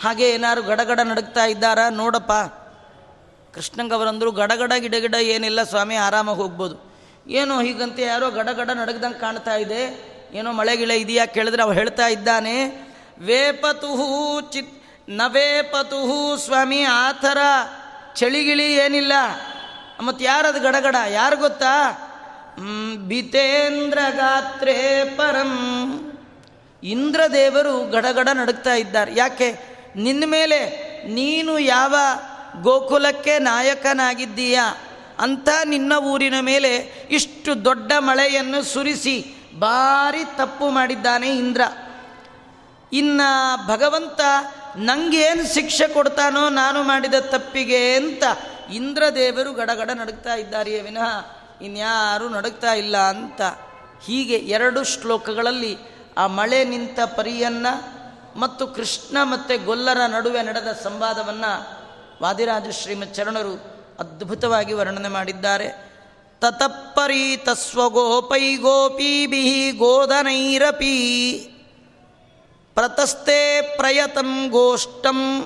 ಹಾಗೆ ಏನಾರು ಗಡಗಡ ನಡುಕ್ತಾ ಇದ್ದಾರಾ? ನೋಡಪ್ಪ. ಕೃಷ್ಣಂಗವರಂದರು ಗಡಗಡ ಗಿಡಗಿಡ ಏನಿಲ್ಲ, ಸ್ವಾಮಿ ಆರಾಮಾಗಿ ಹೋಗ್ಬೋದು. ಏನೋ ಹೀಗಂತೆ ಯಾರೋ ಗಡಗಡ ನಡಗ್ದಂಗೆ ಕಾಣ್ತಾ ಇದೆ. ಏನೋ ಮಳೆ ಗಿಳೆ ಇದೆಯಾ ಕೇಳಿದ್ರೆ ಅವ ಹೇಳ್ತಾ ಇದ್ದಾನೆ. ವೇಪತುಹು ಚಿತ್ ನವೇಪತುಹು ಸ್ವಾಮಿ ಆ ಥರ ಚಳಿಗಿಳಿ ಏನಿಲ್ಲ. ಮತ್ತು ಯಾರದು ಗಡಗಡ? ಯಾರು ಗೊತ್ತಾ? ಬಿತೇಂದ್ರ ಗಾತ್ರೇ ಪರಂ. ಇಂದ್ರದೇವರು ಗಡಗಡ ನಡುಕ್ತಾ ಇದ್ದಾರೆ. ಯಾಕೆ? ನಿನ್ನ ಮೇಲೆ ನೀನು ಯಾವ ಗೋಕುಲಕ್ಕೆ ನಾಯಕನಾಗಿದ್ದೀಯಾ? ಅಂತ ನಿನ್ನ ಊರಿನ ಮೇಲೆ ಇಷ್ಟು ದೊಡ್ಡ ಮಳೆಯನ್ನು ಸುರಿಸಿ ಭಾರಿ ತಪ್ಪು ಮಾಡಿದ್ದಾನೆ ಇಂದ್ರ. ಇನ್ನ ಭಗವಂತ ನಂಗೇನು ಶಿಕ್ಷೆ ಕೊಡ್ತಾನೋ ನಾನು ಮಾಡಿದ ತಪ್ಪಿಗೆ ಅಂತ ಇಂದ್ರದೇವರು ಗಡಗಡ ನಡುಕ್ತಾ ಇದ್ದಾರೆಯೇ ವಿನಃ. ಇನ್ಯಾರೂ ನಡುಗ್ತಾ ಇಲ್ಲ ಅಂತ ಹೀಗೆ ಎರಡು ಶ್ಲೋಕಗಳಲ್ಲಿ ಆ ಮಳೆ ನಿಂತ ಪರಿಯನ್ನು ಮತ್ತು ಕೃಷ್ಣ ಮತ್ತು ಗೊಲ್ಲರ ನಡುವೆ ನಡೆದ ಸಂವಾದವನ್ನು ವಾದಿರಾಜ ಶ್ರೀಮತ್ ಚರಣರು ಅದ್ಭುತವಾಗಿ ವರ್ಣನೆ ಮಾಡಿದ್ದಾರೆ. ತತಪ್ಪರಿ ತಸ್ವಗೋಪೈ ಬಿಹಿ ಗೋಧನೈರಪಿ ಪ್ರತಸ್ತೆ ಪ್ರಯತಂ ಗೋಷ್ಟಂ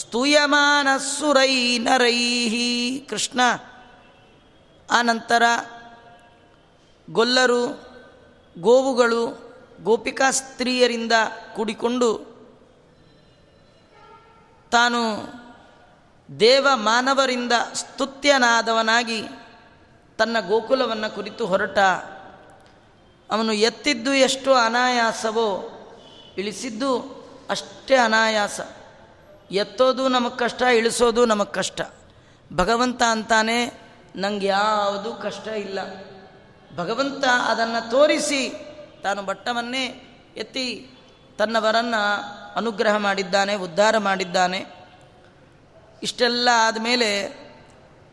ಸ್ತೂಯಮಾನ ಸುರೈ ನರೈ ಕೃಷ್ಣ ಆನಂತರ ಗೊಲ್ಲರು, ಗೋವುಗಳು, ಗೋಪಿಕಾ ಸ್ತ್ರೀಯರಿಂದ ಕೂಡಿಕೊಂಡು ತಾನು ದೇವ ಮಾನವರಿಂದ ಸ್ತುತ್ಯನಾದವನಾಗಿ ತನ್ನ ಗೋಕುಲವನ್ನು ಕುರಿತು ಹೊರಟ. ಅವನು ಎತ್ತಿದ್ದು ಎಷ್ಟು ಅನಾಯಾಸವೋ ಇಳಿಸಿದ್ದು ಅಷ್ಟೇ ಅನಾಯಾಸ. ಎತ್ತೋದು ನಮಗೆ ಕಷ್ಟ, ಇಳಿಸೋದು ನಮಗೆ ಕಷ್ಟ. ಭಗವಂತ ಅಂತಾನೆ ನಂಗೆ ಯಾವುದು ಕಷ್ಟ ಇಲ್ಲ. ಭಗವಂತ ಅದನ್ನು ತೋರಿಸಿ ತಾನು ಬಟ್ಟವನ್ನೇ ಎತ್ತಿ ತನ್ನವರನ್ನು ಅನುಗ್ರಹ ಮಾಡಿದ್ದಾನೆ, ಉದ್ಧಾರ ಮಾಡಿದ್ದಾನೆ. ಇಷ್ಟೆಲ್ಲ ಆದಮೇಲೆ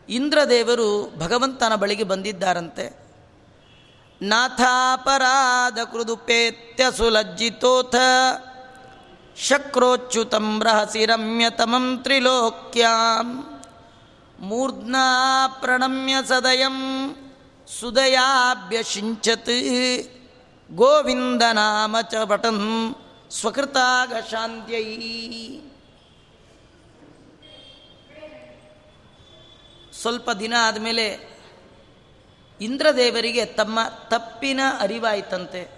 ಇಂದ್ರದೇವರು ಭಗವಂತನ ಬಳಿಗೆ ಬಂದಿದ್ದಾರಂತೆ. ನಾಥಾಪರಾಧ ಕೃದುಪೇತ್ಯ ಸುಲಜ್ಜಿತೋಥ ಶಕ್ರೋಚ್ಯುತಂ ರಹಸಿ ರಮ್ಯತಮಂ ತ್ರಿಲೋಕ್ಯಾಂ. ಮೂರ್ಧ್ನಾ ಪ್ರಣಮ್ಯ ಸದಯಂ ಸುದಯಾಭ್ಯಷಿಂಚತ್ ಗೋವಿಂದ ನಾಮ ಚ ಪಟನ್ ಸ್ವಕೃತಾಗ ಶಾಂತ್ಯೈ. ಸ್ವಲ್ಪ ದಿನ ಆದಮೇಲೆ ಇಂದ್ರದೇವರಿಗೆ ತಮ್ಮ ತಪ್ಪಿನ ಅರಿವಾಯಿತಂತೆ.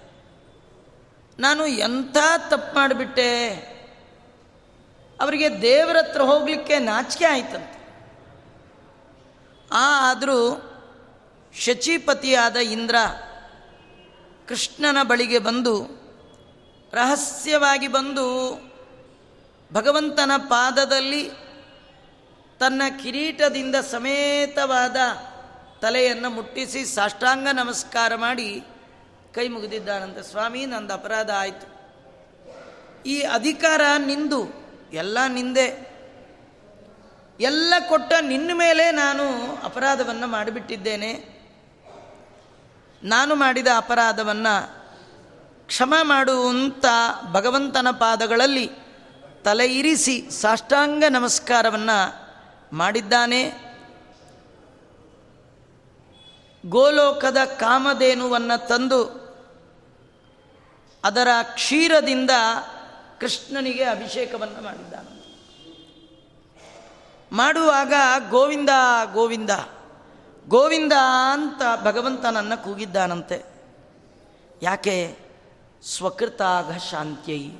ನಾನು ಎಂಥ ತಪ್ಪು ಮಾಡಿಬಿಟ್ಟೆ? ಅವರಿಗೆ ದೇವರ ಹತ್ರ ಹೋಗಲಿಕ್ಕೆ ನಾಚಿಕೆ ಆಯ್ತಂತೆ. ಆದರೂ ಶಚಿಪತಿಯಾದ ಇಂದ್ರ ಕೃಷ್ಣನ ಬಳಿಗೆ ಬಂದು ರಹಸ್ಯವಾಗಿ ಬಂದು ಭಗವಂತನ ಪಾದದಲ್ಲಿ ತನ್ನ ಕಿರೀಟದಿಂದ ಸಮೇತವಾದ ತಲೆಯನ್ನು ಮುಟ್ಟಿಸಿ ಸಾಷ್ಟಾಂಗ ನಮಸ್ಕಾರ ಮಾಡಿ ಕೈ ಮುಗಿದಿದ್ದಾನಂತೆ. ಸ್ವಾಮಿ, ನಂದು ಅಪರಾಧ ಆಯಿತು. ಈ ಅಧಿಕಾರ ನಿಂದು, ಎಲ್ಲ ನಿಂದೆ. ಎಲ್ಲ ಕೊಟ್ಟ ನಿನ್ನ ಮೇಲೆ ನಾನು ಅಪರಾಧವನ್ನು ಮಾಡಿಬಿಟ್ಟಿದ್ದೇನೆ. ನಾನು ಮಾಡಿದ ಅಪರಾಧವನ್ನು ಕ್ಷಮ ಮಾಡುವಂಥ ಭಗವಂತನ ಪಾದಗಳಲ್ಲಿ ತಲೆ ಇರಿಸಿ ಸಾಷ್ಟಾಂಗ ನಮಸ್ಕಾರವನ್ನು ಮಾಡಿದ್ದಾನೆ. ಗೋಲೋಕದ ಕಾಮಧೇನುವನ್ನು ತಂದು ಅದರ ಕ್ಷೀರದಿಂದ ಕೃಷ್ಣನಿಗೆ ಅಭಿಷೇಕವನ್ನು ಮಾಡಿದ್ದಾನೆ. ಮಾಡುವಾಗ ಗೋವಿಂದ ಗೋವಿಂದ ಗೋವಿಂದ ಅಂತ ಭಗವಂತನನ್ನು ಕೂಗಿದ್ದಾನಂತೆ. ಯಾಕೆ? ಸ್ವಕೃತಾಗ ಶಾಂತ್ಯೈ.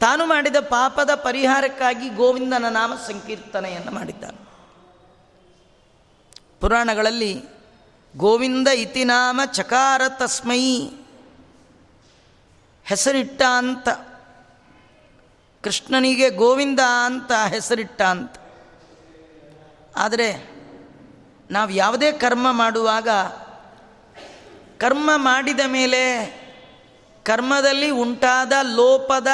ತಾನು ಮಾಡಿದ ಪಾಪದ ಪರಿಹಾರಕ್ಕಾಗಿ ಗೋವಿಂದನ ನಾಮ ಸಂಕೀರ್ತನೆಯನ್ನು ಮಾಡಿದ್ದಾನೆ. ಪುರಾಣಗಳಲ್ಲಿ ಗೋವಿಂದ ಇತಿ ನಾಮ ಚಕಾರ ತಸ್ಮೈ ಹೆಸರಿಟ್ಟ ಅಂತ. ಕೃಷ್ಣನಿಗೆ ಗೋವಿಂದ ಅಂತ ಹೆಸರಿಟ್ಟ ಅಂತ. ಆದರೆ ನಾವು ಯಾವುದೇ ಕರ್ಮ ಮಾಡುವಾಗ ಕರ್ಮ ಮಾಡಿದ ಮೇಲೆ ಕರ್ಮದಲ್ಲಿ ಉಂಟಾದ ಲೋಪದ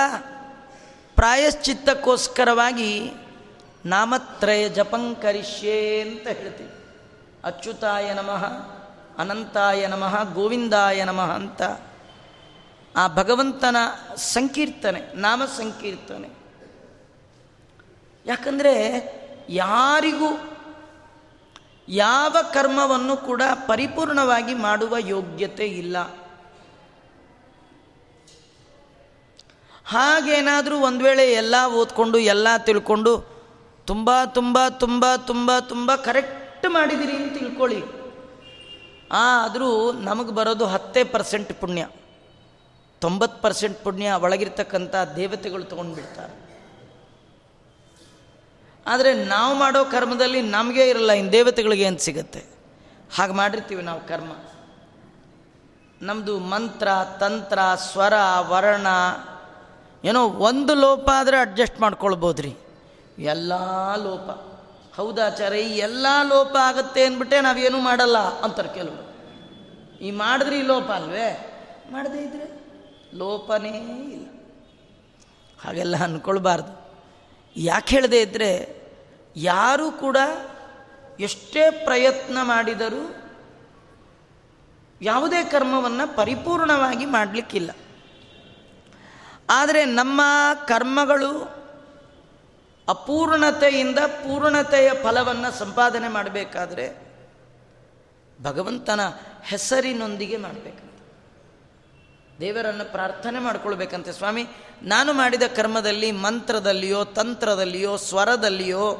ಪ್ರಾಯಶ್ಚಿತ್ತಕ್ಕೋಸ್ಕರವಾಗಿ ನಾಮತ್ರಯ ಜಪಂಕರಿಷ್ಯೇ ಅಂತ ಹೇಳ್ತೀವಿ. ಅಚ್ಯುತಾಯ ನಮಃ, ಅನಂತಾಯ ನಮಃ, ಗೋವಿಂದಾಯ ನಮಃ ಅಂತ ಆ ಭಗವಂತನ ಸಂಕೀರ್ತನೆ, ನಾಮ ಸಂಕೀರ್ತನೆ. ಯಾಕಂದರೆ ಯಾರಿಗೂ ಯಾವ ಕರ್ಮವನ್ನು ಕೂಡ ಪರಿಪೂರ್ಣವಾಗಿ ಮಾಡುವ ಯೋಗ್ಯತೆ ಇಲ್ಲ. ಹಾಗೇನಾದರೂ ಒಂದು ವೇಳೆ ಎಲ್ಲ ಓದ್ಕೊಂಡು, ಎಲ್ಲ ತಿಳ್ಕೊಂಡು, ತುಂಬ ತುಂಬ ತುಂಬ ತುಂಬ ತುಂಬ ಕರೆಕ್ಟ್ ಮಾಡಿದಿರಿ ಅಂತ ತಿಳ್ಕೊಳ್ಳಿ. ಆದರೂ ನಮಗೆ ಬರೋದು ಹತ್ತೇ ಪರ್ಸೆಂಟ್ ಪುಣ್ಯ. ತೊಂಬತ್ತು ಪರ್ಸೆಂಟ್ ಪುಣ್ಯ ಒಳಗಿರ್ತಕ್ಕಂಥ ದೇವತೆಗಳು ತೊಗೊಂಡು ಬಿಡ್ತಾರೆ ಆದರೆ ನಾವು ಮಾಡೋ ಕರ್ಮದಲ್ಲಿ ನಮಗೆ ಇರಲ್ಲ ಇನ್ನು ದೇವತೆಗಳಿಗೆ ಏನು ಸಿಗುತ್ತೆ. ಹಾಗೆ ಮಾಡಿರ್ತೀವಿ ನಾವು ಕರ್ಮ. ನಮ್ಮದು ಮಂತ್ರ, ತಂತ್ರ, ಸ್ವರ, ವರ್ಣ, ಏನೋ ಒಂದು ಲೋಪ ಆದರೆ ಅಡ್ಜಸ್ಟ್ ಮಾಡ್ಕೊಳ್ಬೋದ್ರಿ. ಎಲ್ಲ ಲೋಪ. ಹೌದಾಚಾರ ಈ ಎಲ್ಲ ಲೋಪ ಆಗುತ್ತೆ ಅಂದ್ಬಿಟ್ಟೆ ನಾವೇನು ಮಾಡಲ್ಲ ಅಂತಾರೆ ಕೆಲವರು. ಈ ಮಾಡಿದ್ರಿ ಲೋಪ ಅಲ್ವೇ? ಮಾಡದೇ ಇದ್ರೆ ಲೋಪನೇ ಇಲ್ಲ. ಹಾಗೆಲ್ಲ ಅಂದ್ಕೊಳ್ಬಾರ್ದು ಯಾಕೆ ಹೇಳದೆ ಇದ್ದರೆ ಯಾರು ಕೂಡ ಎಷ್ಟೇ ಪ್ರಯತ್ನ ಮಾಡಿದರೂ ಯಾವುದೇ ಕರ್ಮವನ್ನು ಪರಿಪೂರ್ಣವಾಗಿ ಮಾಡಲಿಕ್ಕಿಲ್ಲ. ಆದರೆ ನಮ್ಮ ಕರ್ಮಗಳು ಅಪೂರ್ಣತೆಯಿಂದ ಪೂರ್ಣತೆಯ ಫಲವನ್ನು ಸಂಪಾದನೆ ಮಾಡಬೇಕಾದ್ರೆ ಭಗವಂತನ ಹೆಸರಿನೊಂದಿಗೆ ಮಾಡಬೇಕಂತ ದೇವರನ್ನು ಪ್ರಾರ್ಥನೆ ಮಾಡಿಕೊಳ್ಬೇಕಂತೆ ಸ್ವಾಮಿ. ನಾನು ಮಾಡಿದ ಕರ್ಮದಲ್ಲಿ, ಮಂತ್ರದಲ್ಲಿಯೋ, ತಂತ್ರದಲ್ಲಿಯೋ, ಸ್ವರದಲ್ಲಿಯೋ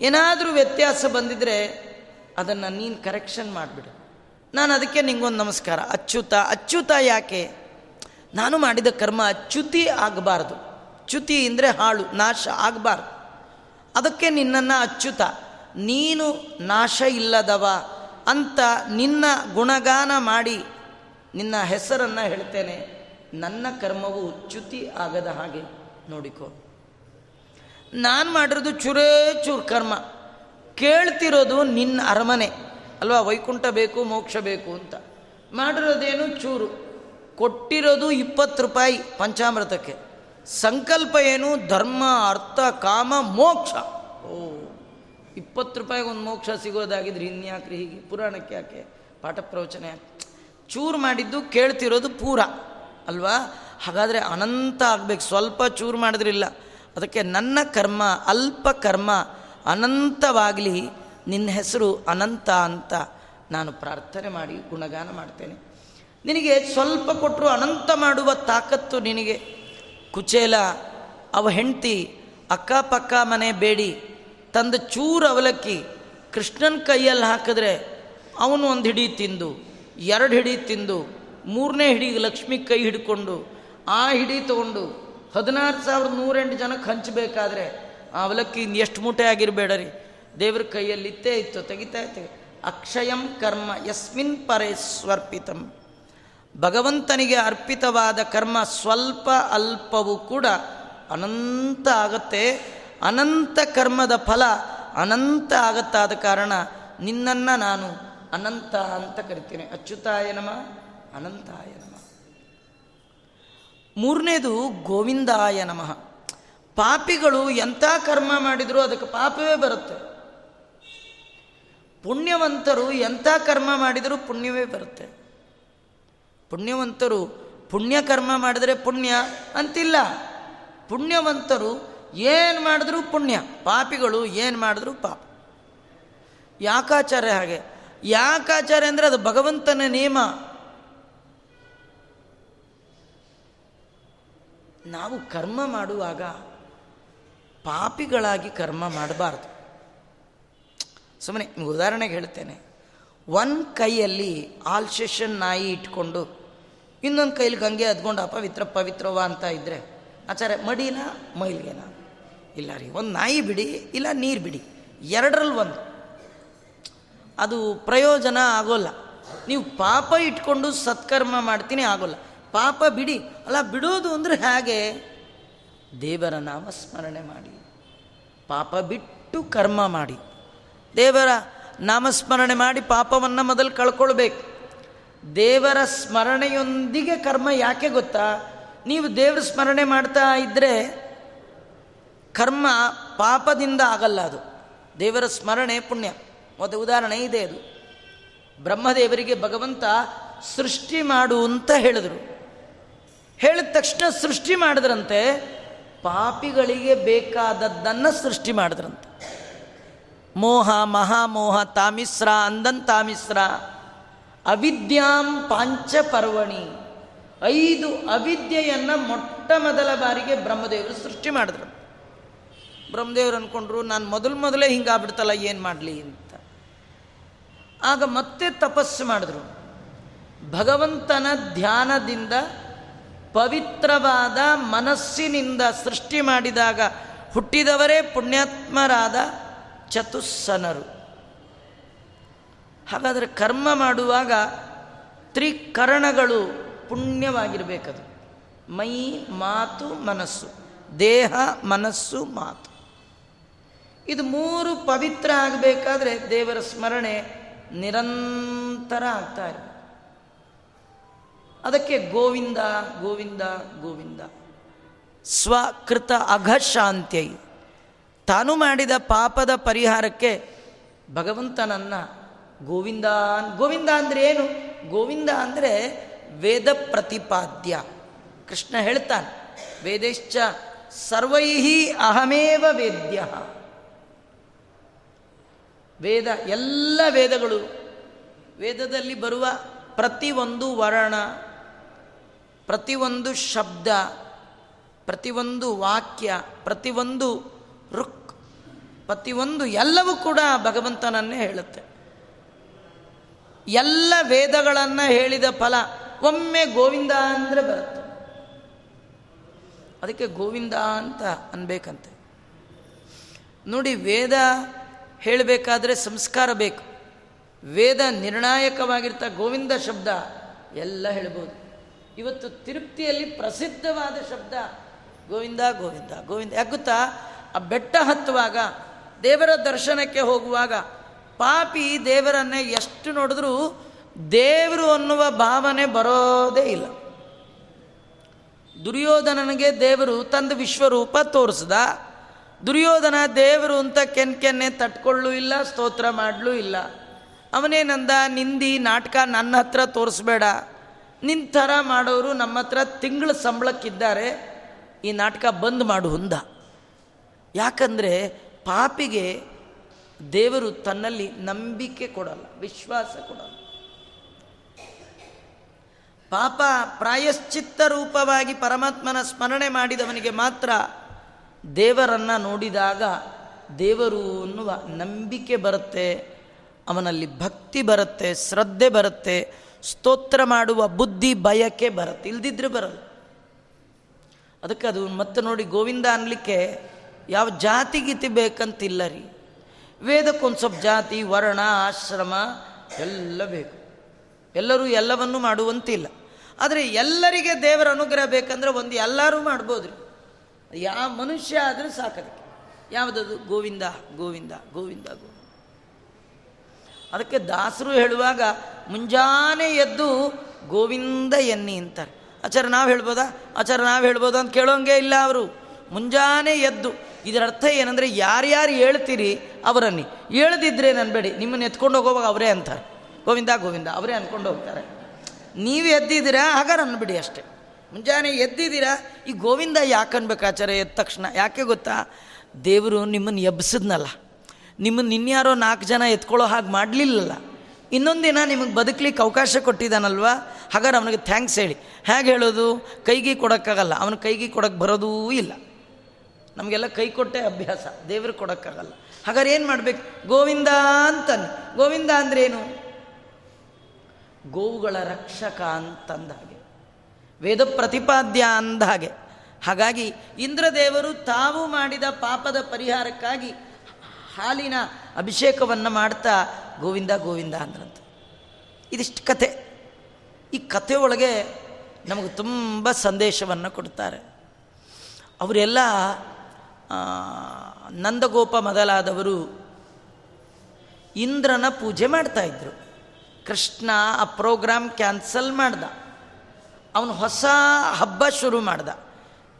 ಏನಾದರೂ ವ್ಯತ್ಯಾಸ ಬಂದಿದ್ರೆ ಅದನ್ನು ನೀನು ಕರೆಕ್ಷನ್ ಮಾಡಿಬಿಡು. ನಾನು ಅದಕ್ಕೆ ನಿಂಗೊಂದು ನಮಸ್ಕಾರ. ಅಚ್ಯುತ ಅಚ್ಯುತ ಯಾಕೆ? ನಾನು ಮಾಡಿದ ಕರ್ಮ ಅಚ್ಯುತಿ ಆಗಬಾರ್ದು. ಚ್ಯುತಿ ಅಂದರೆ ಹಾಳು, ನಾಶ ಆಗಬಾರ್ದು. ಅದಕ್ಕೆ ನಿನ್ನನ್ನು ಅಚ್ಯುತ. ನೀನು ನಾಶ ಇಲ್ಲದವ ಅಂತ ನಿನ್ನ ಗುಣಗಾನ ಮಾಡಿ ನಿನ್ನ ಹೆಸರನ್ನು ಹೇಳ್ತೇನೆ. ನನ್ನ ಕರ್ಮವು ಚ್ಯುತಿ ಆಗದ ಹಾಗೆ ನೋಡಿಕೋ. ನಾನು ಮಾಡಿರೋದು ಚುರೇ ಚೂರು ಕರ್ಮ. ಕೇಳ್ತಿರೋದು ನಿನ್ನ ಅರಮನೆ. ಅಲ್ವಾ, ವೈಕುಂಠ ಬೇಕು, ಮೋಕ್ಷ ಬೇಕು ಅಂತ. ಮಾಡಿರೋದೇನು ಚೂರು. ಕೊಟ್ಟಿರೋದು ಇಪ್ಪತ್ತು ರೂಪಾಯಿ ಪಂಚಾಮೃತಕ್ಕೆ. ಸಂಕಲ್ಪ ಏನು? ಧರ್ಮ, ಅರ್ಥ, ಕಾಮ, ಮೋಕ್ಷ. ಓ, ಇಪ್ಪತ್ತು ರೂಪಾಯಿಗೆ ಒಂದು ಮೋಕ್ಷ ಸಿಗೋದಾಗಿದ್ರೆ ಇನ್ಯಾಕ್ರಿ ಹೀಗೆ? ಪುರಾಣಕ್ಕೆ ಯಾಕೆ? ಪಾಠ ಪ್ರವಚನ ಚೂರು ಮಾಡಿದ್ದು ಕೇಳ್ತಿರೋದು ಪೂರ, ಅಲ್ವಾ? ಹಾಗಾದರೆ ಅನಂತ ಆಗಬೇಕು. ಸ್ವಲ್ಪ ಚೂರು ಮಾಡಿದ್ರಿಲ್ಲ. ಅದಕ್ಕೆ ನನ್ನ ಕರ್ಮ, ಅಲ್ಪ ಕರ್ಮ, ಅನಂತವಾಗಲಿ ನಿನ್ನ ಹೆಸರು ಅನಂತ ಅಂತ ನಾನು ಪ್ರಾರ್ಥನೆ ಮಾಡಿ ಗುಣಗಾನ ಮಾಡ್ತೇನೆ. ನಿನಗೆ ಸ್ವಲ್ಪ ಕೊಟ್ಟರು ಅನಂತ ಮಾಡುವ ತಾಕತ್ತು ನಿನಗೆ. ಕುಚೇಲ, ಅವ ಹೆಂಡತಿ, ಅಕ್ಕಪಕ್ಕ ಮನೆ ಬೇಡಿ. ತಂದ ಚೂರು ಅವಲಕ್ಕಿ, ಕೃಷ್ಣನ ಕೈಯಲ್ಲಿ ಹಾಕಿದ್ರೆ ಅವನು ಒಂದು ಹಿಡಿ ತಿಂದು ಎರಡು ಹಿಡಿ ತಿಂದು, ಮೂರನೇ ಹಿಡಿಗೆ ಲಕ್ಷ್ಮಿ ಕೈ ಹಿಡ್ಕೊಂಡು, ಆ ಹಿಡಿ ತಗೊಂಡು ಹದಿನಾರು ಸಾವಿರದ ನೂರೆಂಟು ಜನಕ್ಕೆ ಹಂಚಬೇಕಾದ್ರೆ ಆ ಅವಲಕ್ಕಿ ಎಷ್ಟು ಮೂಟೆ ಆಗಿರಬೇಡರಿ. ದೇವ್ರ ಕೈಯಲ್ಲಿ ಇತ್ತೇ ಇತ್ತು, ತೆಗಿತಾ ಇತ್ತು. ಅಕ್ಷಯಂ ಕರ್ಮ ಯಸ್ಮಿನ್ ಪರೇ ಸ್ವರ್ಪಿತಂ. ಭಗವಂತನಿಗೆ ಅರ್ಪಿತವಾದ ಕರ್ಮ ಸ್ವಲ್ಪ ಅಲ್ಪವೂ ಕೂಡ ಅನಂತ ಆಗತ್ತೆ. ಅನಂತ ಕರ್ಮದ ಫಲ ಅನಂತ ಆಗತ್ತಾದ ಕಾರಣ ನಿನ್ನನ್ನು ನಾನು ಅನಂತ ಅಂತ ಕರಿತೇನೆ. ಅಚ್ಯುತಾಯ ನಮ, ಅನಂತಾಯ ನಮ. ಮೂರನೇದು ಗೋವಿಂದಾಯ ನಮಃ. ಪಾಪಿಗಳು ಎಂಥ ಕರ್ಮ ಮಾಡಿದರೂ ಅದಕ್ಕೆ ಪಾಪವೇ ಬರುತ್ತೆ. ಪುಣ್ಯವಂತರು ಎಂಥ ಕರ್ಮ ಮಾಡಿದರೂ ಪುಣ್ಯವೇ ಬರುತ್ತೆ. ಪುಣ್ಯವಂತರು ಪುಣ್ಯ ಕರ್ಮ ಮಾಡಿದರೆ ಪುಣ್ಯ ಅಂತಿಲ್ಲ. ಪುಣ್ಯವಂತರು ಏನು ಮಾಡಿದ್ರೂ ಪುಣ್ಯ. ಪಾಪಿಗಳು ಏನು ಮಾಡಿದ್ರೂ ಪಾಪ. ಯಾಕಾಚಾರ್ಯ ಹಾಗೆ ಯಾಕಾಚಾರ್ಯ ಅಂದರೆ ಅದು ಭಗವಂತನ ನಿಯಮ ನಾವು ಕರ್ಮ ಮಾಡುವಾಗ ಪಾಪಿಗಳಾಗಿ ಕರ್ಮ ಮಾಡಬಾರ್ದು. ಸುಮ್ಮನೆ ನಿಮ್ಗೆ ಉದಾಹರಣೆಗೆ ಹೇಳ್ತೇನೆ. ಒಂದು ಕೈಯಲ್ಲಿ ಆಲ್ಸೆಷನ್ ನಾಯಿ ಇಟ್ಕೊಂಡು ಇನ್ನೊಂದು ಕೈಲಿ ಗಂಗೆ ಅದ್ಕೊಂಡು ಅಪವಿತ್ರ ಪವಿತ್ರವ ಅಂತ ಇದ್ದರೆ ಆಚಾರ ಮಡಿನ, ಮೈಲ್ಗೆನ? ಇಲ್ಲ ರೀ, ಒಂದು ನಾಯಿ ಬಿಡಿ, ಇಲ್ಲ ನೀರು ಬಿಡಿ ಎರಡರಲ್ಲಿ ಒಂದು. ಅದು ಪ್ರಯೋಜನ ಆಗೋಲ್ಲ. ನೀವು ಪಾಪ ಇಟ್ಕೊಂಡು ಸತ್ಕರ್ಮ ಮಾಡ್ತೀನಿ ಆಗೋಲ್ಲ. ಪಾಪ ಬಿಡಿ. ಅಲ್ಲ, ಬಿಡೋದು ಅಂದರೆ ಹೇಗೆ? ದೇವರ ನಾಮಸ್ಮರಣೆ ಮಾಡಿ. ಪಾಪ ಬಿಟ್ಟು ಕರ್ಮ ಮಾಡಿ. ದೇವರ ನಾಮಸ್ಮರಣೆ ಮಾಡಿ ಪಾಪವನ್ನು ಮೊದಲು ಕಳ್ಕೊಳ್ಬೇಕು. ದೇವರ ಸ್ಮರಣೆಯೊಂದಿಗೆ ಕರ್ಮ ಯಾಕೆ ಗೊತ್ತಾ? ನೀವು ದೇವರ ಸ್ಮರಣೆ ಮಾಡ್ತಾ ಇದ್ದರೆ ಕರ್ಮ ಪಾಪದಿಂದ ಆಗಲ್ಲ ಅದು. ದೇವರ ಸ್ಮರಣೆ ಪುಣ್ಯ. ಒಂದು ಉದಾಹರಣೆ ಇದೆ ಅದು. ಬ್ರಹ್ಮದೇವರಿಗೆ ಭಗವಂತ ಸೃಷ್ಟಿ ಮಾಡು ಅಂತ ಹೇಳಿದರು. ಹೇಳಿದ ತಕ್ಷಣ ಸೃಷ್ಟಿ ಮಾಡಿದ್ರಂತೆ, ಪಾಪಿಗಳಿಗೆ ಬೇಕಾದದ್ದನ್ನು ಸೃಷ್ಟಿ ಮಾಡಿದ್ರಂತೆ. ಮೋಹ, ಮಹಾಮೋಹ, ತಾಮಿಸ್ರ, ಅಂದನ್ ತಾಮಿಸ್ರ, ಅವಿದ್ಯಾಂ ಪಾಂಚಪರ್ವಣಿ, ಐದು ಅವಿದ್ಯೆಯನ್ನು ಮೊಟ್ಟ ಮೊದಲ ಬಾರಿಗೆ ಬ್ರಹ್ಮದೇವರು ಸೃಷ್ಟಿ ಮಾಡಿದ್ರು. ಬ್ರಹ್ಮದೇವರು ಅಂದ್ಕೊಂಡ್ರು ನಾನು ಮೊದಲು ಮೊದಲೇ ಹಿಂಗಾಗ್ಬಿಡ್ತಲ್ಲ, ಏನು ಮಾಡಲಿ ಅಂತ. ಆಗ ಮತ್ತೆ ತಪಸ್ಸು ಮಾಡಿದ್ರು. ಭಗವಂತನ ಧ್ಯಾನದಿಂದ ಪವಿತ್ರವಾದ ಮನಸ್ಸಿನಿಂದ ಸೃಷ್ಟಿ ಮಾಡಿದಾಗ ಹುಟ್ಟಿದವರೇ ಪುಣ್ಯಾತ್ಮರಾದ ಚತುಸ್ಸನರು. ಹಾಗಾದರೆ ಕರ್ಮ ಮಾಡುವಾಗ ತ್ರಿಕರಣಗಳು ಪುಣ್ಯವಾಗಿರಬೇಕದು. ಮೈ, ಮಾತು, ಮನಸ್ಸು. ದೇಹ, ಮನಸ್ಸು, ಮಾತು. ಇದು ಮೂರು ಪವಿತ್ರ ಆಗಬೇಕಾದ್ರೆ ದೇವರ ಸ್ಮರಣೆ ನಿರಂತರ ಆಗ್ತಾ ಇರಬೇಕು ಅದಕ್ಕೆ ಗೋವಿಂದ ಗೋವಿಂದ ಗೋವಿಂದ. ಸ್ವಕೃತ ಅಘಶಾಂತ್ಯೈ. ತಾನು ಮಾಡಿದ ಪಾಪದ ಪರಿಹಾರಕ್ಕೆ ಭಗವಂತನನ್ನ ಗೋವಿಂದ ಗೋವಿಂದ ಅಂದರೆ ಏನು? ಗೋವಿಂದ ಅಂದರೆ ವೇದ ಪ್ರತಿಪಾದ್ಯ. ಕೃಷ್ಣ ಹೇಳ್ತಾನೆ, ವೇದೇಶ್ಚ ಸರ್ವೈಹಿ ಅಹಮೇವ ವೇದ್ಯ. ವೇದ, ಎಲ್ಲ ವೇದಗಳು, ವೇದದಲ್ಲಿ ಬರುವ ಪ್ರತಿಯೊಂದು ವರ್ಣ ಪ್ರತಿಯೊಂದು ಶಬ್ದ ಪ್ರತಿಯೊಂದು ವಾಕ್ಯ ಪ್ರತಿಯೊಂದು ರುಕ್ ಪ್ರತಿಯೊಂದು ಎಲ್ಲವೂ ಕೂಡ ಭಗವಂತನನ್ನೇ ಹೇಳುತ್ತೆ. ಎಲ್ಲ ವೇದಗಳನ್ನು ಹೇಳಿದ ಫಲ ಒಮ್ಮೆ ಗೋವಿಂದ ಅಂದರೆ ಬರುತ್ತೆ. ಅದಕ್ಕೆ ಗೋವಿಂದ ಅಂತ ಅನ್ಬೇಕಂತೆ. ನೋಡಿ, ವೇದ ಹೇಳಬೇಕಾದ್ರೆ ಸಂಸ್ಕಾರ ಬೇಕು. ವೇದ ನಿರ್ಣಾಯಕವಾಗಿರ್ತ ಗೋವಿಂದ ಶಬ್ದ ಎಲ್ಲ ಹೇಳ್ಬೋದು. ಇವತ್ತು ತಿರುಪ್ತಿಯಲ್ಲಿ ಪ್ರಸಿದ್ಧವಾದ ಶಬ್ದ ಗೋವಿಂದ ಗೋವಿಂದ. ಗೋವಿಂದ ಯಾಕುತ್ತಾ? ಆ ಬೆಟ್ಟ ಹತ್ತುವಾಗ, ದೇವರ ದರ್ಶನಕ್ಕೆ ಹೋಗುವಾಗ ಪಾಪಿ ದೇವರನ್ನೇ ಎಷ್ಟು ನೋಡಿದ್ರೂ ದೇವರು ಅನ್ನುವ ಭಾವನೆ ಬರೋದೇ ಇಲ್ಲ. ದುರ್ಯೋಧನನಿಗೆ ದೇವರು ತಂದು ವಿಶ್ವರೂಪ ತೋರಿಸ್ದ. ದುರ್ಯೋಧನ ದೇವರು ಅಂತ ಕೆನ್ ಕೆನ್ನೆ ತಟ್ಕೊಳ್ಳೂ ಇಲ್ಲ, ಸ್ತೋತ್ರ ಮಾಡಲೂ ಇಲ್ಲ. ಅವನೇನಂದ, ನಿಂದಿ ನಾಟಕ ನನ್ನ ಹತ್ರ ತೋರಿಸ್ಬೇಡ. ನಿನ್ನ ಥರ ಮಾಡೋರು ನಮ್ಮ ಹತ್ರ ತಿಂಗಳ ಸಂಬಳಕ್ಕಿದ್ದಾರೆ. ಈ ನಾಟಕ ಬಂದ್ ಮಾಡು ಹುಂದ. ಯಾಕಂದರೆ ಪಾಪಿಗೆ ದೇವರು ತನ್ನಲ್ಲಿ ನಂಬಿಕೆ ಕೊಡಲ್ಲ, ವಿಶ್ವಾಸ ಕೊಡಲ್ಲ. ಪಾಪ ಪ್ರಾಯಶ್ಚಿತ್ತ ರೂಪವಾಗಿ ಪರಮಾತ್ಮನ ಸ್ಮರಣೆ ಮಾಡಿದವನಿಗೆ ಮಾತ್ರ ದೇವರನ್ನ ನೋಡಿದಾಗ ದೇವರು ಅನ್ನುವ ನಂಬಿಕೆ ಬರುತ್ತೆ, ಅವನಲ್ಲಿ ಭಕ್ತಿ ಬರುತ್ತೆ, ಶ್ರದ್ಧೆ ಬರುತ್ತೆ, ಸ್ತೋತ್ರ ಮಾಡುವ ಬುದ್ಧಿ ಬಯಕೆ ಬರುತ್ತೆ, ಇಲ್ದಿದ್ರೆ ಬರಲ್ಲ. ಅದಕ್ಕೆ ಅದು ಮತ್ತೆ ನೋಡಿ ಗೋವಿಂದ ಅನ್ಲಿಕ್ಕೆ ಯಾವ ಜಾತಿ ಗೀತಿ ಬೇಕಂತಿಲ್ಲ ರೀ. ವೇದಕ್ಕೊಂದು ಸ್ವಲ್ಪ ಜಾತಿ, ವರ್ಣ, ಆಶ್ರಮ, ಎಲ್ಲ ಬೇಕು. ಎಲ್ಲರೂ ಎಲ್ಲವನ್ನು ಮಾಡುವಂತಿಲ್ಲ. ಆದರೆ ಎಲ್ಲರಿಗೆ ದೇವರ ಅನುಗ್ರಹ ಬೇಕಂದ್ರೆ ಒಂದು ಎಲ್ಲರೂ ಮಾಡ್ಬೋದು ರೀ ಯಾವ ಮನುಷ್ಯ ಆದರೂ ಸಾಕದಕ್ಕೆ. ಯಾವುದದು? ಗೋವಿಂದ ಗೋವಿಂದ ಗೋವಿಂದ ಗೋವಿಂದ. ಅದಕ್ಕೆ ದಾಸರು ಹೇಳುವಾಗ ಮುಂಜಾನೆ ಎದ್ದು ಗೋವಿಂದ ಎನ್ನಿ ಅಂತಾರೆ. ಆಚಾರ ನಾವು ಹೇಳ್ಬೋದಾ? ಆಚಾರ ನಾವು ಹೇಳ್ಬೋದಾ ಅಂತ ಕೇಳೋಂಗೆ ಇಲ್ಲ ಅವರು. ಮುಂಜಾನೆ ಎದ್ದು, ಇದರ ಅರ್ಥ ಏನಂದರೆ ಯಾರ್ಯಾರು ಹೇಳ್ತೀರಿ ಅವರನ್ನಿ. ಹೇಳ್ದಿದ್ರೆ ನನ್ಬೇಡಿ ನಿಮ್ಮನ್ನು ಎತ್ಕೊಂಡು ಹೋಗೋವಾಗ ಅವರೇ ಅಂತಾರೆ. ಗೋವಿಂದ ಗೋವಿಂದ, ಅವರೇ ಅಂದ್ಕೊಂಡು ಹೋಗ್ತಾರೆ. ನೀವು ಎದ್ದಿದ್ದೀರಾ ಹಾಗಾದ್ರೆ ಅನ್ಬಿಡಿ ಅಷ್ಟೇ. ಮುಂಜಾನೆ ಎದ್ದಿದ್ದೀರಾ? ಈ ಗೋವಿಂದ ಯಾಕೆ ಅನ್ಬೇಕು ಆಚಾರ್ಯ? ಎದ್ದ ತಕ್ಷಣ. ಯಾಕೆ ಗೊತ್ತಾ? ದೇವರು ನಿಮ್ಮನ್ನು ಎಬ್ಸಿದ್ನಲ್ಲ. ನಿಮ್ಮನ್ನು ಇನ್ಯಾರೋ ನಾಲ್ಕು ಜನ ಎತ್ಕೊಳ್ಳೋ ಹಾಗೆ ಮಾಡಲಿಲ್ಲಲ್ಲ. ಇನ್ನೊಂದಿನ ನಿಮಗೆ ಬದುಕಲಿಕ್ಕೆ ಅವಕಾಶ ಕೊಟ್ಟಿದ್ದಾನಲ್ವಾ? ಹಾಗಾದ್ರೆ ಅವನಿಗೆ ಥ್ಯಾಂಕ್ಸ್ ಹೇಳಿ. ಹೇಗೆ ಹೇಳೋದು? ಕೈಗೆ ಕೊಡೋಕ್ಕಾಗಲ್ಲ. ಅವನ ಕೈಗೆ ಕೊಡೋಕ್ಕೆ ಬರೋದೂ ಇಲ್ಲ. ನಮಗೆಲ್ಲ ಕೈ ಕೊಟ್ಟೆ ಅಭ್ಯಾಸ. ದೇವ್ರಿಗೆ ಕೊಡೋಕ್ಕಾಗಲ್ಲ. ಹಾಗಾದ್ರೆ ಏನು ಮಾಡಬೇಕು? ಗೋವಿಂದ ಅಂತಾನೆ ಗೋವಿಂದ ಅಂದ್ರೇನು? ಗೋವುಗಳ ರಕ್ಷಕ ಅಂತಂದ ಹಾಗೆ ವೇದ ಪ್ರತಿಪಾದ್ಯ ಅಂದ ಹಾಗೆ. ಹಾಗಾಗಿ ಇಂದ್ರದೇವರು ತಾವು ಮಾಡಿದ ಪಾಪದ ಪರಿಹಾರಕ್ಕಾಗಿ ಹಾಲಿನ ಅಭಿಷೇಕವನ್ನು ಮಾಡ್ತಾ ಗೋವಿಂದ ಗೋವಿಂದ ಅಂದ್ರಂತ. ಇದಿಷ್ಟು ಕತೆ. ಈ ಕಥೆಯೊಳಗೆ ನಮಗೆ ತುಂಬ ಸಂದೇಶವನ್ನು ಕೊಡ್ತಾರೆ. ಅವರೆಲ್ಲ ನಂದಗೋಪ ಮೊದಲಾದವರು ಇಂದ್ರನ ಪೂಜೆ ಮಾಡ್ತಾಯಿದ್ರು ಕೃಷ್ಣ ಆ ಪ್ರೋಗ್ರಾಮ್ ಕ್ಯಾನ್ಸಲ್ ಮಾಡ್ದ. ಅವನು ಹೊಸ ಹಬ್ಬ ಶುರು ಮಾಡ್ದ.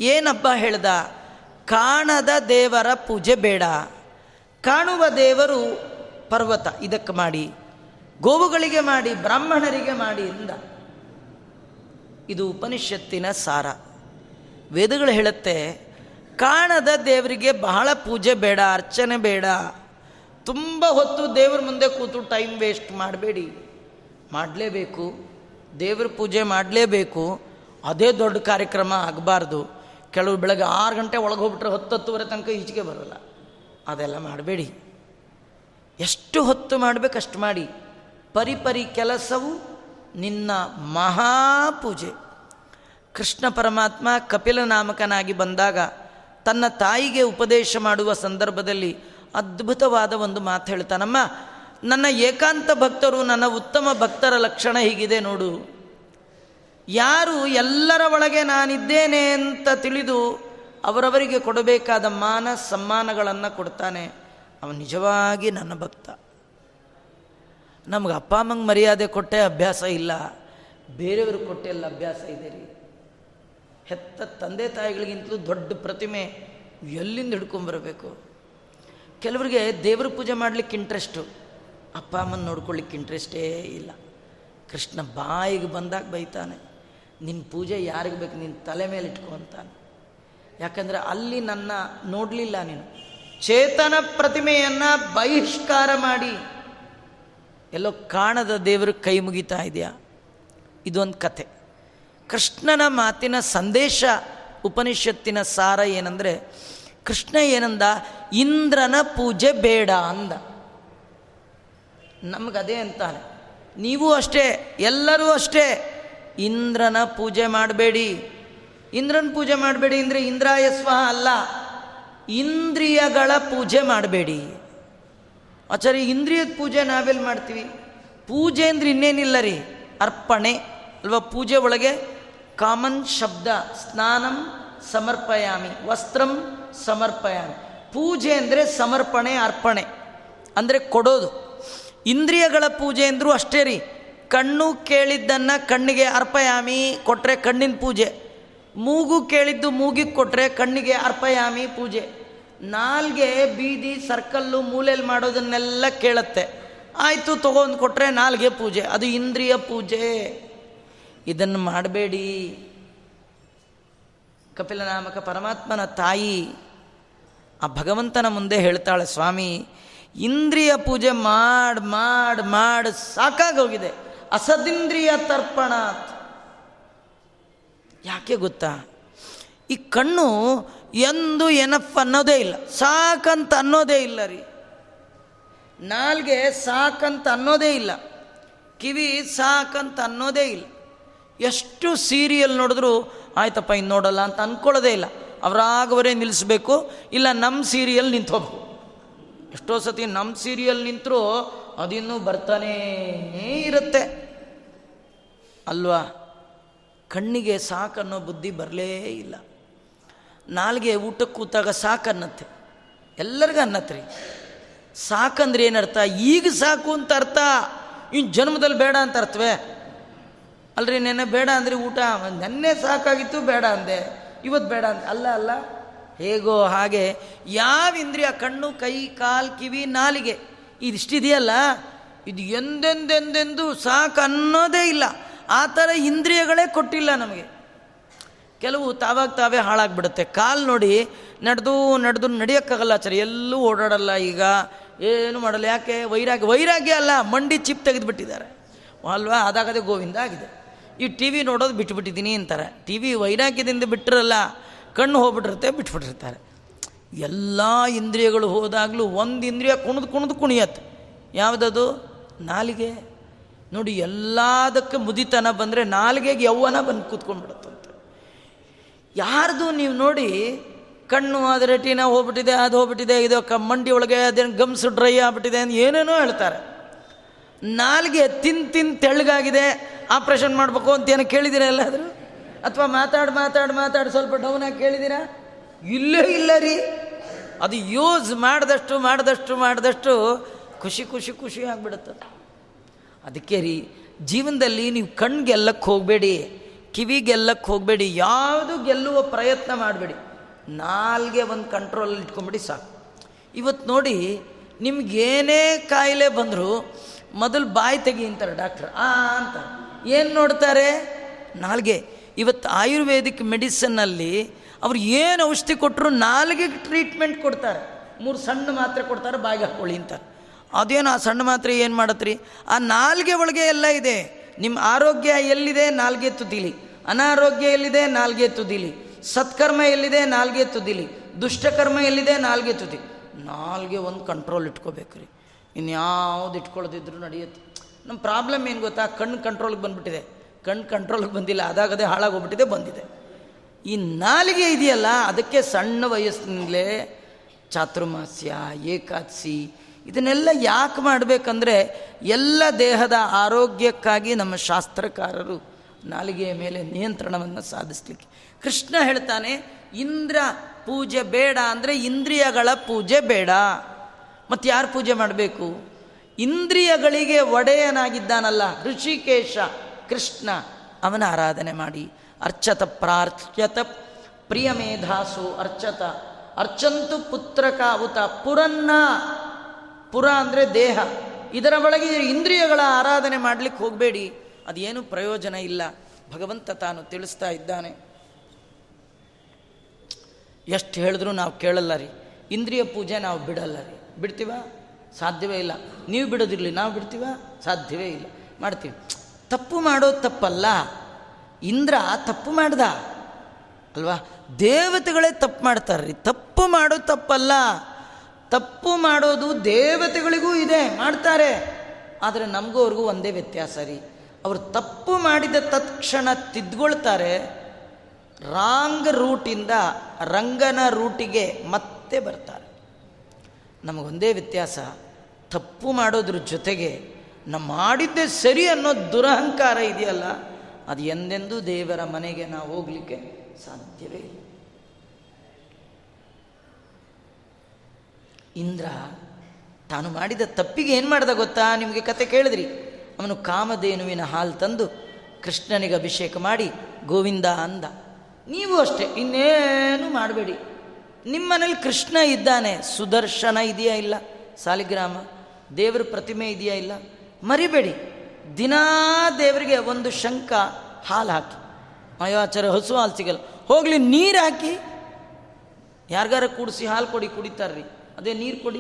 ಏನು ಹಬ್ಬ ಹೇಳ್ದ? ಕಾಣದ ದೇವರ ಪೂಜೆ ಬೇಡ. ಕಾಣುವ ದೇವರು ಪರ್ವತ, ಇದಕ್ಕೆ ಮಾಡಿ. ಗೋವುಗಳಿಗೆ ಮಾಡಿ, ಬ್ರಾಹ್ಮಣರಿಗೆ ಮಾಡಿ ಎಂದ. ಇದು ಉಪನಿಷತ್ತಿನ ಸಾರ. ವೇದಗಳು ಹೇಳುತ್ತೆ, ಕಾಣದ ದೇವರಿಗೆ ಬಹಳ ಪೂಜೆ ಬೇಡ, ಅರ್ಚನೆ ಬೇಡ. ತುಂಬ ಹೊತ್ತು ದೇವ್ರ ಮುಂದೆ ಕೂತು ಟೈಮ್ ವೇಸ್ಟ್ ಮಾಡಬೇಡಿ. ಮಾಡಲೇಬೇಕು. ದೇವ್ರ ಪೂಜೆ ಮಾಡಲೇಬೇಕು. ಅದೇ ದೊಡ್ಡ ಕಾರ್ಯಕ್ರಮ ಆಗಬಾರ್ದು. ಕೆಲವು ಬೆಳಗ್ಗೆ ಆರು ಗಂಟೆ ಒಳಗೆ ಹೋಗ್ಬಿಟ್ರೆ ಹತ್ತತ್ತುವರೆ ತನಕ ಈಚೆಗೆ ಬರೋಲ್ಲ. ಅದೆಲ್ಲ ಮಾಡಬೇಡಿ. ಎಷ್ಟು ಹೊತ್ತು ಮಾಡಬೇಕು ಅಷ್ಟು ಮಾಡಿ. ಪರಿಪರಿ ಕೆಲಸವು ನಿನ್ನ ಮಹಾಪೂಜೆ ಕೃಷ್ಣ ಪರಮಾತ್ಮ ಕಪಿಲ ನಾಮಕನಾಗಿ ಬಂದಾಗ ತನ್ನ ತಾಯಿಗೆ ಉಪದೇಶ ಮಾಡುವ ಸಂದರ್ಭದಲ್ಲಿ ಅದ್ಭುತವಾದ ಒಂದು ಮಾತು ಹೇಳ್ತಾನಮ್ಮ ನನ್ನ ಏಕಾಂತ ಭಕ್ತರು ನನ್ನ ಉತ್ತಮ ಭಕ್ತರ ಲಕ್ಷಣ ಹೀಗಿದೆ ನೋಡು. ಯಾರು ಎಲ್ಲರ ಒಳಗೆ ನಾನಿದ್ದೇನೆ ಅಂತ ತಿಳಿದು ಅವರವರಿಗೆ ಕೊಡಬೇಕಾದ ಮಾನ ಸಮ್ಮಾನಗಳನ್ನು ಕೊಡ್ತಾನೆ ಅವನು ನಿಜವಾಗಿ ನನ್ನ ಭಕ್ತ. ನಮ್ಗೆ ಅಪ್ಪ ಅಮ್ಮಂಗೆ ಮರ್ಯಾದೆ ಕೊಟ್ಟೆ ಅಭ್ಯಾಸ ಇಲ್ಲ ಬೇರೆಯವರು ಕೊಟ್ಟೆಲ್ಲ ಅಭ್ಯಾಸ ಇದೆ ರೀ. ಹೆತ್ತ ತಂದೆ ತಾಯಿಗಳಿಗಿಂತಲೂ ದೊಡ್ಡ ಪ್ರತಿಮೆ ಎಲ್ಲಿಂದ ಹಿಡ್ಕೊಂಬರಬೇಕು ಕೆಲವರಿಗೆ ದೇವ್ರ ಪೂಜೆ ಮಾಡಲಿಕ್ಕೆ ಇಂಟ್ರೆಸ್ಟು ಅಪ್ಪ ಅಮ್ಮನ ನೋಡ್ಕೊಳ್ಳಿಕ್ಕೆ ಇಂಟ್ರೆಸ್ಟೇ ಇಲ್ಲ. ಕೃಷ್ಣ ಬಾಯಿಗೆ ಬಂದಾಗ ಬೈತಾನೆ ನಿನ್ನ ಪೂಜೆ ಯಾರಿಗೆ ಬೇಕು ನಿನ್ನ ತಲೆ ಮೇಲೆ ಇಟ್ಕೊಂತಾನೆ ಯಾಕಂದರೆ ಅಲ್ಲಿ ನನ್ನ ನೋಡಲಿಲ್ಲ ನೀನು. ಚೇತನ ಪ್ರತಿಮೆಯನ್ನು ಬಹಿಷ್ಕಾರ ಮಾಡಿ ಎಲ್ಲೋ ಕಾಣದ ದೇವರು ಕೈ ಮುಗಿತಾ ಇದೆಯಾ? ಇದೊಂದು ಕತೆ ಕೃಷ್ಣನ ಮಾತಿನ ಸಂದೇಶ, ಉಪನಿಷತ್ತಿನ ಸಾರ ಏನಂದರೆ, ಕೃಷ್ಣ ಏನಂದ, ಇಂದ್ರನ ಪೂಜೆ ಬೇಡ ಅಂದ. ನಮಗದೇ ಅಂತಾನೆ. ನೀವು ಅಷ್ಟೇ, ಎಲ್ಲರೂ ಅಷ್ಟೇ. ಇಂದ್ರನ ಪೂಜೆ ಮಾಡಬೇಡಿ. ಇಂದ್ರನ ಪೂಜೆ ಮಾಡಬೇಡಿ ಅಂದರೆ ಇಂದ್ರಾಯಸ್ವ ಅಲ್ಲ. ಇಂದ್ರಿಯಗಳ ಪೂಜೆ ಮಾಡಬೇಡಿ. ಆಚಾರ್ಯ, ಇಂದ್ರಿಯದ ಪೂಜೆ ನಾವೆಲ್ಲಿ ಮಾಡ್ತೀವಿ? ಪೂಜೆ ಅಂದ್ರೆ ಇನ್ನೇನಿಲ್ಲ ರೀ? ಅರ್ಪಣೆ, ಅಲ್ವಾ? ಪೂಜೆ ಒಳಗೆ ಕಾಮನ್ ಶಬ್ದ, ಸ್ನಾನಂ ಸಮರ್ಪಯಾಮಿ, ವಸ್ತ್ರಂ ಸಮರ್ಪಯಾಮಿ. ಪೂಜೆ ಅಂದರೆ ಸಮರ್ಪಣೆ, ಅರ್ಪಣೆ. ಅಂದರೆ ಕೊಡೋದು. ಇಂದ್ರಿಯಗಳ ಪೂಜೆ ಅಂದರೂ ಅಷ್ಟೇ ರೀ. ಕಣ್ಣು ಕೇಳಿದ್ದನ್ನು ಕಣ್ಣಿಗೆ ಅರ್ಪಯಾಮಿ ಕೊಟ್ಟರೆ ಕಣ್ಣಿನ ಪೂಜೆ. ಮೂಗು ಕೇಳಿದ್ದು ಮೂಗಿಗೆ ಕೊಟ್ಟರೆ ಕಣ್ಣಿಗೆ ಅರ್ಪಯಾಮಿ ಪೂಜೆ. ನಾಲ್ಗೆ ಬೀದಿ, ಸರ್ಕಲ್ಲು ಮೂಲೆಯಲ್ಲಿ ಮಾಡೋದನ್ನೆಲ್ಲ ಕೇಳುತ್ತೆ. ಆಯಿತು ತೊಗೊಂಡು ಕೊಟ್ಟರೆ ನಾಲ್ಗೆ ಪೂಜೆ. ಅದು ಇಂದ್ರಿಯ ಪೂಜೆ. ಇದನ್ನು ಮಾಡಬೇಡಿ. ಕಪಿಲನಾಮಕ ಪರಮಾತ್ಮನ ತಾಯಿ ಆ ಭಗವಂತನ ಮುಂದೆ ಹೇಳ್ತಾಳೆ, ಸ್ವಾಮಿ ಇಂದ್ರಿಯ ಪೂಜೆ ಮಾಡಿ ಮಾಡಿ ಮಾಡಿ ಸಾಕಾಗೋಗಿದೆ. ಅಸದಿಂದ್ರಿಯ ತರ್ಪಣ ಯಾಕೆ ಗೊತ್ತಾ? ಈ ಕಣ್ಣು ಎಂದು ಏನಪ್ಪ ಅನ್ನೋದೇ ಇಲ್ಲ. ಸಾಕಂತ ಅನ್ನೋದೇ ಇಲ್ಲ ರೀ. ನಾಲ್ಗೆ ಸಾಕಂತ ಅನ್ನೋದೇ ಇಲ್ಲ. ಕಿವಿ ಸಾಕಂತ ಅನ್ನೋದೇ ಇಲ್ಲ. ಎಷ್ಟು ಸೀರಿಯಲ್ ನೋಡಿದ್ರು ಆಯ್ತಪ್ಪ, ಇನ್ನು ನೋಡಲ್ಲ ಅಂತ ಅಂದ್ಕೊಳ್ಳೋದೇ ಇಲ್ಲ. ಅವರಾಗವರೇ ನಿಲ್ಲಿಸ್ಬೇಕು. ಇಲ್ಲ ನಮ್ಮ ಸೀರಿಯಲ್ ನಿಂತೋಗ್ಬೇಕು ಎಷ್ಟೋ ಸತಿ ನಮ್ಮ ಸೀರಿಯಲ್ ನಿಂತರೂ ಅದಿನ್ನೂ ಬರ್ತಾನೇ ಇರುತ್ತೆ. ಅಲ್ವಾ? ಕಣ್ಣಿಗೆ ಸಾಕನ್ನೋ ಬುದ್ಧಿ ಬರಲೇ ಇಲ್ಲ. ನಾಲ್ಗೆ ಊಟಕ್ಕೆ ಕೂತಾಗ ಸಾಕನ್ನತ್ತೆ. ಎಲ್ಲರಿಗೂ ಅನ್ನತ್ರಿ ಸಾಕಂದ್ರೆ ಏನರ್ಥ? ಈಗ ಸಾಕು ಅಂತ ಅರ್ಥ? ಇನ್ನು ಜನ್ಮದಲ್ಲಿ ಬೇಡ ಅಂತ ಅರ್ಥವೇ? ಅಲ್ರಿ, ನೆನ್ನೆ ಬೇಡ ಅಂದರೆ ಊಟ. ನೆನ್ನೆ ಸಾಕಾಗಿತ್ತು, ಬೇಡ ಅಂದೆ. ಇವತ್ತು ಬೇಡ ಅಂದೆ. ಅಲ್ಲ ಅಲ್ಲ. ಹೇಗೋ ಹಾಗೆ ಯಾವ ಇಂದ್ರಿಯ ಕಣ್ಣು, ಕೈ, ಕಾಲು, ಕಿವಿ, ನಾಲಿಗೆ ಇದಿಷ್ಟಿದೆಯಲ್ಲ? ಇದು ಎಂದೆಂದೆಂದೆಂದು ಸಾಕು ಅನ್ನೋದೇ ಇಲ್ಲ. ಆ ಥರ ಇಂದ್ರಿಯಗಳೇ ಕೊಟ್ಟಿಲ್ಲ ನಮಗೆ. ಕೆಲವು ತಾವಾಗ ತಾವೇ ಹಾಳಾಗ್ಬಿಡುತ್ತೆ. ಕಾಲು ನೋಡಿ ನಡೆದು ನಡೆದು ನಡೆಯೋಕ್ಕಾಗಲ್ಲ ಸರಿ ಎಲ್ಲೂ ಓಡಾಡಲ್ಲ ಈಗ. ಏನು ಮಾಡಲ್ಲ. ಯಾಕೆ? ವೈರಾಗ್ಯ. ವೈರಾಗ್ಯ ಅಲ್ಲ. ಮಂಡಿ ಚಿಪ್ ತೆಗೆದುಬಿಟ್ಟಿದ್ದಾರೆ. ಅಲ್ವಾ? ಅದಾಗದೆ ಗೋವಿಂದ ಆಗಿದೆ. ಈ ಟಿ ವಿ ನೋಡೋದು ಬಿಟ್ಟುಬಿಟ್ಟಿದ್ದೀನಿ ಅಂತಾರೆ. ಟಿ ವಿ ವೈರಾಗ್ಯದಿಂದ ಬಿಟ್ಟಿರಲ್ಲ. ಕಣ್ಣು ಹೋಗ್ಬಿಟ್ಟಿರುತ್ತೆ, ಬಿಟ್ಬಿಟ್ಟಿರ್ತಾರೆ. ಎಲ್ಲ ಇಂದ್ರಿಯಗಳು ಹೋದಾಗಲೂ ಒಂದು ಇಂದ್ರಿಯ ಕುಣಿದು ಕುಣಿದು ಕುಣಿಯತ್ತೆ. ಯಾವುದದು? ನಾಲಿಗೆ. ನೋಡಿ, ಎಲ್ಲದಕ್ಕೆ ಮುದಿತನ ಬಂದರೆ ನಾಲಿಗೆಗೆ ಯೌವನ ಬಂದು ಕೂತ್ಕೊಂಡ್ಬಿಡುತ್ತಂತೆ. ಯಾರ್ದು ನೀವು ನೋಡಿ, ಕಣ್ಣು ಅದು ರೆಟಿನ ಹೋಗ್ಬಿಟ್ಟಿದೆ, ಅದು ಹೋಗ್ಬಿಟ್ಟಿದೆ, ಇದು ಕ ಮಂಡಿ ಒಳಗೆ ಅದೇನು ಗಮ್ಸ್ ಡ್ರೈ ಆಗ್ಬಿಟ್ಟಿದೆ ಅಂತ ಏನೇನೋ ಹೇಳ್ತಾರೆ. ನಾಲಿಗೆ ತಿನ್ ತಿನ್ ತೆಳ್ಳಗಾಗಿದೆ, ಆಪ್ರೇಷನ್ ಮಾಡಬೇಕು ಅಂತ ಏನೋ ಕೇಳಿದಿರಲ್ಲ ಎಲ್ಲಾದರೂ? ಅಥವಾ ಮಾತಾಡಿ ಮಾತಾಡಿ ಮಾತಾಡಿ ಸ್ವಲ್ಪ ಡೌನ್ ಆಗಿ ಕೇಳಿದ್ದೀರಾ ಇಲ್ಲೇ ಇಲ್ಲ ರೀ. ಅದು ಯೂಸ್ ಮಾಡಿದಷ್ಟು ಮಾಡಿದಷ್ಟು ಮಾಡಿದಷ್ಟು ಖುಷಿ ಖುಷಿ ಖುಷಿ ಆಗಿಬಿಡುತ್ತೆ. ಅದಕ್ಕೆ ರೀ, ಜೀವನದಲ್ಲಿ ನೀವು ಕಣ್ಣು ಗೆಲ್ಲಕ್ಕೆ ಹೋಗಬೇಡಿ, ಕಿವಿ ಗೆಲ್ಲಕ್ಕೆ ಹೋಗಬೇಡಿ, ಯಾವುದು ಗೆಲ್ಲುವ ಪ್ರಯತ್ನ ಮಾಡಬೇಡಿ. ನಾಲ್ಗೆ ಒಂದು ಕಂಟ್ರೋಲ್ ಇಟ್ಕೊಂಬಿಡಿ ಸಾಕು. ಇವತ್ತು ನೋಡಿ, ನಿಮ್ಗೇನೇ ಕಾಯಿಲೆ ಬಂದರೂ ಮೊದಲು ಬಾಯಿ ತೆಗಿ ಅಂತಾರೆ ಡಾಕ್ಟ್ರ್. ಆ ಅಂತ ಏನು ನೋಡ್ತಾರೆ? ನಾಲ್ಗೆ ಇವತ್ತು ಆಯುರ್ವೇದಿಕ್ ಮೆಡಿಸನ್ನಲ್ಲಿ ಅವ್ರು ಏನು ಔಷಧಿ ಕೊಟ್ಟರು ನಾಲ್ಗೆಗೆ ಟ್ರೀಟ್ಮೆಂಟ್ ಕೊಡ್ತಾರೆ. ಮೂರು ಸಣ್ಣ ಮಾತ್ರೆ ಕೊಡ್ತಾರೆ ಬಾಯಿಗೆ ಹಾಕ್ಕೊಳ್ಳಿ ಅಂತ ಅದೇನು ಆ ಸಣ್ಣ ಮಾತ್ರೆ ಏನು ಮಾಡತ್ರಿ? ಆ ನಾಲ್ಗೆ ಒಳಗೆ ಎಲ್ಲ ಇದೆ. ನಿಮ್ಮ ಆರೋಗ್ಯ ಎಲ್ಲಿದೆ? ನಾಲ್ಗೆ ತುದಿಲಿ ಅನಾರೋಗ್ಯ ಎಲ್ಲಿದೆ? ನಾಲ್ಗೆ ತುದಿಲಿ ಸತ್ಕರ್ಮ ಎಲ್ಲಿದೆ? ನಾಲ್ಗೆ ತುದಿಲಿ ದುಷ್ಟಕರ್ಮ ಎಲ್ಲಿದೆ? ನಾಲ್ಗೆ ತುದಿ ನಾಲ್ಗೆ ಒಂದು ಕಂಟ್ರೋಲ್ ಇಟ್ಕೋಬೇಕ್ರಿ. ಇನ್ಯಾವುದು ಇಟ್ಕೊಳ್ಳೋದಿದ್ರು ನಡೆಯುತ್ತೆ. ನಮ್ಮ ಪ್ರಾಬ್ಲಮ್ ಏನು ಗೊತ್ತಾ? ಕಣ್ಣು ಕಂಟ್ರೋಲ್ಗೆ ಬಂದುಬಿಟ್ಟಿದೆ. ಕಣ್ಣು ಕಂಟ್ರೋಲ್ಗೆ ಬಂದಿಲ್ಲ, ಅದಾಗದೆ ಹಾಳಾಗೋಗ್ಬಿಟ್ಟಿದೆ, ಬಂದಿದೆ. ಈ ನಾಲಿಗೆ ಇದೆಯಲ್ಲ, ಅದಕ್ಕೆ ಸಣ್ಣ ವಯಸ್ಸಿನಿಂದಲೇ ಚಾತುರ್ಮಾಸ್ಯ, ಏಕಾದಶಿ, ಇದನ್ನೆಲ್ಲ ಯಾಕೆ ಮಾಡಬೇಕಂದ್ರೆ ಎಲ್ಲ ದೇಹದ ಆರೋಗ್ಯಕ್ಕಾಗಿ ನಮ್ಮ ಶಾಸ್ತ್ರಕಾರರು ನಾಲಿಗೆಯ ಮೇಲೆ ನಿಯಂತ್ರಣವನ್ನು ಸಾಧಿಸ್ಲಿಕ್ಕೆ. ಕೃಷ್ಣ ಹೇಳ್ತಾನೆ, ಇಂದ್ರ ಪೂಜೆ ಬೇಡ ಅಂದರೆ ಇಂದ್ರಿಯಗಳ ಪೂಜೆ ಬೇಡ. ಮತ್ತು ಯಾರು ಪೂಜೆ ಮಾಡಬೇಕು? ಇಂದ್ರಿಯಗಳಿಗೆ ಒಡೆಯನಾಗಿದ್ದಾನಲ್ಲ ಋಷಿಕೇಶ. ಕೃಷ್ಣ ಅವನ ಆರಾಧನೆ ಮಾಡಿ. ಅರ್ಚತ ಪ್ರಾರ್ಥ್ಯತ ಪ್ರಿಯ ಮೇಧಾಸು ಅರ್ಚತ. ಅರ್ಚಂತು ಪುತ್ರಕ ಉತ ಪುರನ್ನ. ಪುರ ಅಂದರೆ ದೇಹ. ಇದರ ಒಳಗೆ ಇಂದ್ರಿಯಗಳ ಆರಾಧನೆ ಮಾಡಲಿಕ್ಕೆ ಹೋಗಬೇಡಿ. ಅದೇನು ಪ್ರಯೋಜನ ಇಲ್ಲ. ಭಗವಂತ ತಾನು ತಿಳಿಸ್ತಾ ಇದ್ದಾನೆ. ಎಷ್ಟು ಹೇಳಿದ್ರೂ ನಾವು ಕೇಳಲ್ಲ ರೀ. ಇಂದ್ರಿಯ ಪೂಜೆ ನಾವು ಬಿಡಲ್ಲ ರೀ. ಬಿಡ್ತೀವ? ಸಾಧ್ಯವೇ ಇಲ್ಲ. ನೀವು ಬಿಡೋದಿರಲಿ. ನಾವು ಬಿಡ್ತೀವ? ಸಾಧ್ಯವೇ ಇಲ್ಲ. ಮಾಡ್ತೀವಿ. ತಪ್ಪು ಮಾಡೋ ತಪ್ಪಲ್ಲ. ಇಂದ್ರ ತಪ್ಪು ಮಾಡ್ದ. ಅಲ್ವಾ? ದೇವತೆಗಳೇ ತಪ್ಪು ಮಾಡ್ತಾರ್ರಿ ತಪ್ಪು ಮಾಡೋ ತಪ್ಪಲ್ಲ. ತಪ್ಪು ಮಾಡೋದು ದೇವತೆಗಳಿಗೂ ಇದೆ, ಮಾಡ್ತಾರೆ. ಆದರೆ ನಮಗೂ ಅವ್ರಿಗೂ ಒಂದೇ ವ್ಯತ್ಯಾಸ ರೀ. ಅವರು ತಪ್ಪು ಮಾಡಿದ ತತ್ಕ್ಷಣ ತಿದ್ಕೊಳ್ತಾರೆ ರಾಂಗ್ ರೂಟಿಂದ ರಂಗನ ರೂಟಿಗೆ ಮತ್ತೆ ಬರ್ತಾರೆ. ನಮಗೊಂದೇ ವ್ಯತ್ಯಾಸ. ತಪ್ಪು ಮಾಡೋದ್ರ ಜೊತೆಗೆ ನಮ್ಮ ಮಾಡಿದ್ದೇ ಸರಿ ಅನ್ನೋ ದುರಹಂಕಾರ ಇದೆಯಲ್ಲ, ಅದು ಎಂದೆಂದೂ ದೇವರ ಮನೆಗೆ ನಾವು ಹೋಗಲಿಕ್ಕೆ ಸಾಧ್ಯವೇ ಇಲ್ಲ. ಇಂದ್ರ ತಾನು ಮಾಡಿದ ತಪ್ಪಿಗೆ ಏನು ಮಾಡ್ದ ಗೊತ್ತಾ? ನಿಮಗೆ ಕತೆ ಕೇಳಿದ್ರಿ. ಅವನು ಕಾಮಧೇನುವಿನ ಹಾಲು ತಂದು ಕೃಷ್ಣನಿಗೆ ಅಭಿಷೇಕ ಮಾಡಿ ಗೋವಿಂದ ಅಂದ. ನೀವು ಅಷ್ಟೇ, ಇನ್ನೇನು ಮಾಡಬೇಡಿ. ನಿಮ್ಮನೇಲಿ ಕೃಷ್ಣ ಇದ್ದಾನೆ, ಸುದರ್ಶನ ಇದೆಯಾ ಇಲ್ಲ? ಸಾಲಿಗ್ರಾಮ, ದೇವರ ಪ್ರತಿಮೆ ಇದೆಯಾ ಇಲ್ಲ? ಮರಿಬೇಡಿ. ದಿನಾ ದೇವರಿಗೆ ಒಂದು ಶಂಕ ಹಾಲು ಹಾಕಿ. ಮಯೋಚಾರ ಹಸು ಹಾಲು ಸಿಗಲ್ಲ. ಹೋಗಲಿ, ನೀರು ಹಾಕಿ. ಯಾರಿಗಾರ ಕೂಡಿಸಿ ಹಾಲು ಕೊಡಿ, ಕುಡಿತಾರ್ರಿ. ಅದೇ ನೀರು ಕೊಡಿ.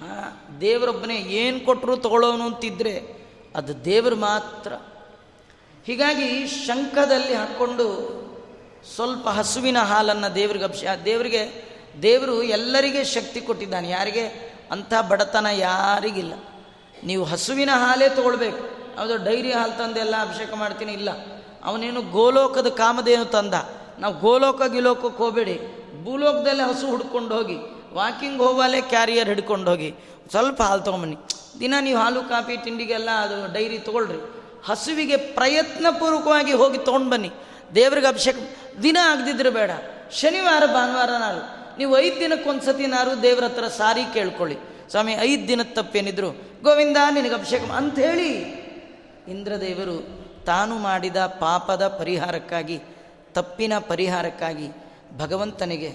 ಹಾಂ ದೇವರೊಬ್ಬನೇ ಏನು ಕೊಟ್ಟರು ತಗೊಳ್ಳೋನು ಅಂತಿದ್ರೆ ಅದು ದೇವರು ಮಾತ್ರ. ಹೀಗಾಗಿ ಶಂಖದಲ್ಲಿ ಹಾಕ್ಕೊಂಡು ಸ್ವಲ್ಪ ಹಸುವಿನ ಹಾಲನ್ನು ದೇವ್ರಿಗೆ ಆ, ದೇವರಿಗೆ, ದೇವರು ಎಲ್ಲರಿಗೆ ಶಕ್ತಿ ಕೊಟ್ಟಿದ್ದಾನೆ. ಯಾರಿಗೆ? ಅಂಥ ಬಡತನ ಯಾರಿಗಿಲ್ಲ. ನೀವು ಹಸುವಿನ ಹಾಲೇ ತೊಗೊಳ್ಬೇಕು. ಅದು ಡೈರಿ ಹಾಲು ತಂದೆಲ್ಲ ಅಭಿಷೇಕ ಮಾಡ್ತೀನಿ, ಇಲ್ಲ. ಅವನೇನು ಗೋಲೋಕದ ಕಾಮದೇನು ತಂದ. ನಾವು ಗೋಲೋಕ ಗಿಲೋಕಕ್ಕೆ ಹೋಗಬೇಡಿ. ಭೂಲೋಕದಲ್ಲೇ ಹಸು ಹುಡ್ಕೊಂಡು ಹೋಗಿ, ವಾಕಿಂಗ್ ಹೋಗಲೇ ಕ್ಯಾರಿಯರ್ ಹಿಡ್ಕೊಂಡು ಹೋಗಿ, ಸ್ವಲ್ಪ ಹಾಲು ತೊಗೊಂಬನ್ನಿ. ದಿನ ನೀವು ಹಾಲು, ಕಾಫಿ, ತಿಂಡಿಗೆಲ್ಲ ಅದು ಡೈರಿ ತೊಗೊಳ್ರಿ. ಹಸುವಿಗೆ ಪ್ರಯತ್ನಪೂರ್ವಕವಾಗಿ ಹೋಗಿ ತೊಗೊಂಡು ಬನ್ನಿ ದೇವ್ರಿಗೆ ಅಭಿಷೇಕ ದಿನ ಆಗದಿದ್ರೆ ಬೇಡ. ಶನಿವಾರ ಭಾನುವಾರನಾರು ನೀವು ಐದು ದಿನಕ್ಕೊಂದು ಸತಿನಾರು ದೇವ್ರ ಹತ್ರ ಸಾರಿ ಕೇಳ್ಕೊಳ್ಳಿ. ಸ್ವಾಮಿ, ಐದು ದಿನದ ತಪ್ಪೇನಿದ್ರು? ಗೋವಿಂದ, ನಿನಗೆ ಅಭಿಷೇಕ ಅಂಥೇಳಿ ಇಂದ್ರದೇವರು ತಾನು ಮಾಡಿದ ಪಾಪದ ಪರಿಹಾರಕ್ಕಾಗಿ, ತಪ್ಪಿನ ಪರಿಹಾರಕ್ಕಾಗಿ ಭಗವಂತನಿಗೆ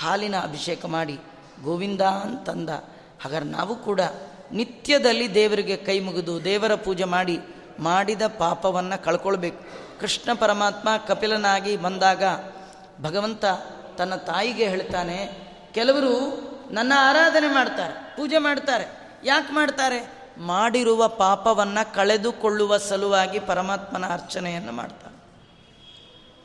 ಹಾಲಿನ ಅಭಿಷೇಕ ಮಾಡಿ ಗೋವಿಂದ ಅಂತಂದ. ಹಾಗಾದ್ರೆ ನಾವು ಕೂಡ ನಿತ್ಯದಲ್ಲಿ ದೇವರಿಗೆ ಕೈ ಮುಗಿದು ದೇವರ ಪೂಜೆ ಮಾಡಿ, ಮಾಡಿದ ಪಾಪವನ್ನು ಕಳ್ಕೊಳ್ಬೇಕು. ಕೃಷ್ಣ ಪರಮಾತ್ಮ ಕಪಿಲನಾಗಿ ಬಂದಾಗ ಭಗವಂತ ತನ್ನ ತಾಯಿಗೆ ಹೇಳ್ತಾನೆ, ಕೆಲವರು ನನ್ನ ಆರಾಧನೆ ಮಾಡ್ತಾರೆ, ಪೂಜೆ ಮಾಡ್ತಾರೆ. ಯಾಕೆ ಮಾಡ್ತಾರೆ? ಮಾಡಿರುವ ಪಾಪವನ್ನು ಕಳೆದುಕೊಳ್ಳುವ ಸಲುವಾಗಿ ಪರಮಾತ್ಮನ ಅರ್ಚನೆಯನ್ನು ಮಾಡ್ತಾರೆ.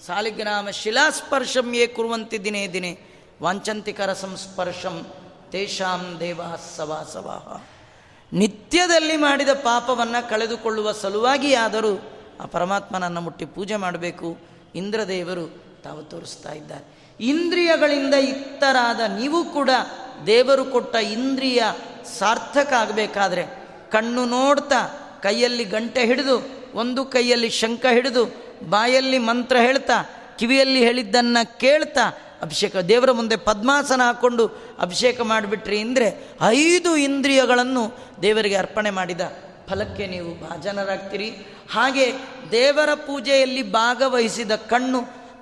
ಸಾಲಿಗ್ರಾಮ ಶಿಲಾಸ್ಪರ್ಶಂ ಯೇ ಕುರುವಂತಿ ದಿನೇ ದಿನೇ, ವಾಂಚಂತಿಕರ ಸಂಸ್ಪರ್ಶಂ ತೇಷಾಂ ದೇವ ಸವಾಸವಾಹ. ನಿತ್ಯದಲ್ಲಿ ಮಾಡಿದ ಪಾಪವನ್ನು ಕಳೆದುಕೊಳ್ಳುವ ಸಲುವಾಗಿ ಆದರೂ ಆ ಪರಮಾತ್ಮನನ್ನು ಮುಟ್ಟಿ ಪೂಜೆ ಮಾಡಬೇಕು. ಇಂದ್ರದೇವರು ತಾವು ತೋರಿಸ್ತಾ ಇದ್ದಾರೆ. ಇಂದ್ರಿಯಗಳಿಂದ ಇತ್ತರಾದ ನೀವು ಕೂಡ ದೇವರು ಕೊಟ್ಟ ಇಂದ್ರಿಯ ಸಾರ್ಥಕ ಆಗಬೇಕಾದ್ರೆ ಕಣ್ಣು ನೋಡ್ತಾ ಕೈಯಲ್ಲಿ ಗಂಟೆ ಹಿಡಿದು, ಒಂದು ಕೈಯಲ್ಲಿ ಶಂಖ ಹಿಡಿದು, ಬಾಯಲ್ಲಿ ಮಂತ್ರ ಹೇಳ್ತಾ, ಕಿವಿಯಲ್ಲಿ ಹೇಳಿದ್ದನ್ನು ಕೇಳ್ತಾ ಅಭಿಷೇಕ, ದೇವರ ಮುಂದೆ ಪದ್ಮಾಸನ ಹಾಕ್ಕೊಂಡು ಅಭಿಷೇಕ ಮಾಡಿಬಿಟ್ರಿ ಅಂದರೆ ಐದು ಇಂದ್ರಿಯಗಳನ್ನು ದೇವರಿಗೆ ಅರ್ಪಣೆ ಮಾಡಿದ ಫಲಕ್ಕೆ ನೀವು ಭಾಜನರಾಗ್ತೀರಿ. ಹಾಗೆ ದೇವರ ಪೂಜೆಯಲ್ಲಿ ಭಾಗವಹಿಸಿದ ಕಣ್ಣು,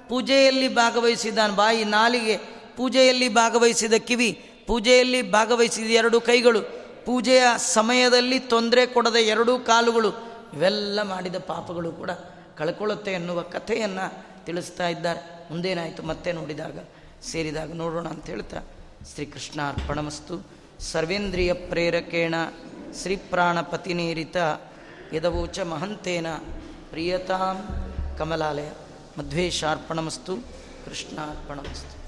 ಪೂಜೆಯಲ್ಲಿ ಭಾಗವಹಿಸಿದ ಬಾಯಿ ನಾಲಿಗೆ, ಪೂಜೆಯಲ್ಲಿ ಭಾಗವಹಿಸಿದ ಕಿವಿ ಪೂಜೆಯಲ್ಲಿ ಭಾಗವಹಿಸಿದ ಎರಡು ಕೈಗಳು, ಪೂಜೆಯ ಸಮಯದಲ್ಲಿ ತೊಂದರೆ ಕೊಡದ ಎರಡೂ ಕಾಲುಗಳು, ಇವೆಲ್ಲ ಮಾಡಿದ ಪಾಪಗಳು ಕೂಡ ಕಳ್ಕೊಳ್ಳುತ್ತೆ ಎನ್ನುವ ಕಥೆಯನ್ನು ತಿಳಿಸ್ತಾ ಇದ್ದಾರೆ. ಮುಂದೇನಾಯಿತು ಮತ್ತೆ ನೋಡಿದಾಗ, ಸೇರಿದಾಗ ನೋಡೋಣ ಅಂತ ಹೇಳ್ತಾ ಶ್ರೀಕೃಷ್ಣ ಅರ್ಪಣಮಸ್ತು ಸರ್ವೇಂದ್ರಿಯ ಪ್ರೇರಕೇಣ ಶ್ರೀಪ್ರಾಣಪತಿನೇರಿತ ಯದವೋಚ ಮಹಂತೇನ ಪ್ರಿಯತಾಂ ಕಮಲಾಲಯ. ಮಧ್ವೇಶಾರ್ಪಣಮಸ್ತು, ಕೃಷ್ಣಾರ್ಪಣಮಸ್ತು.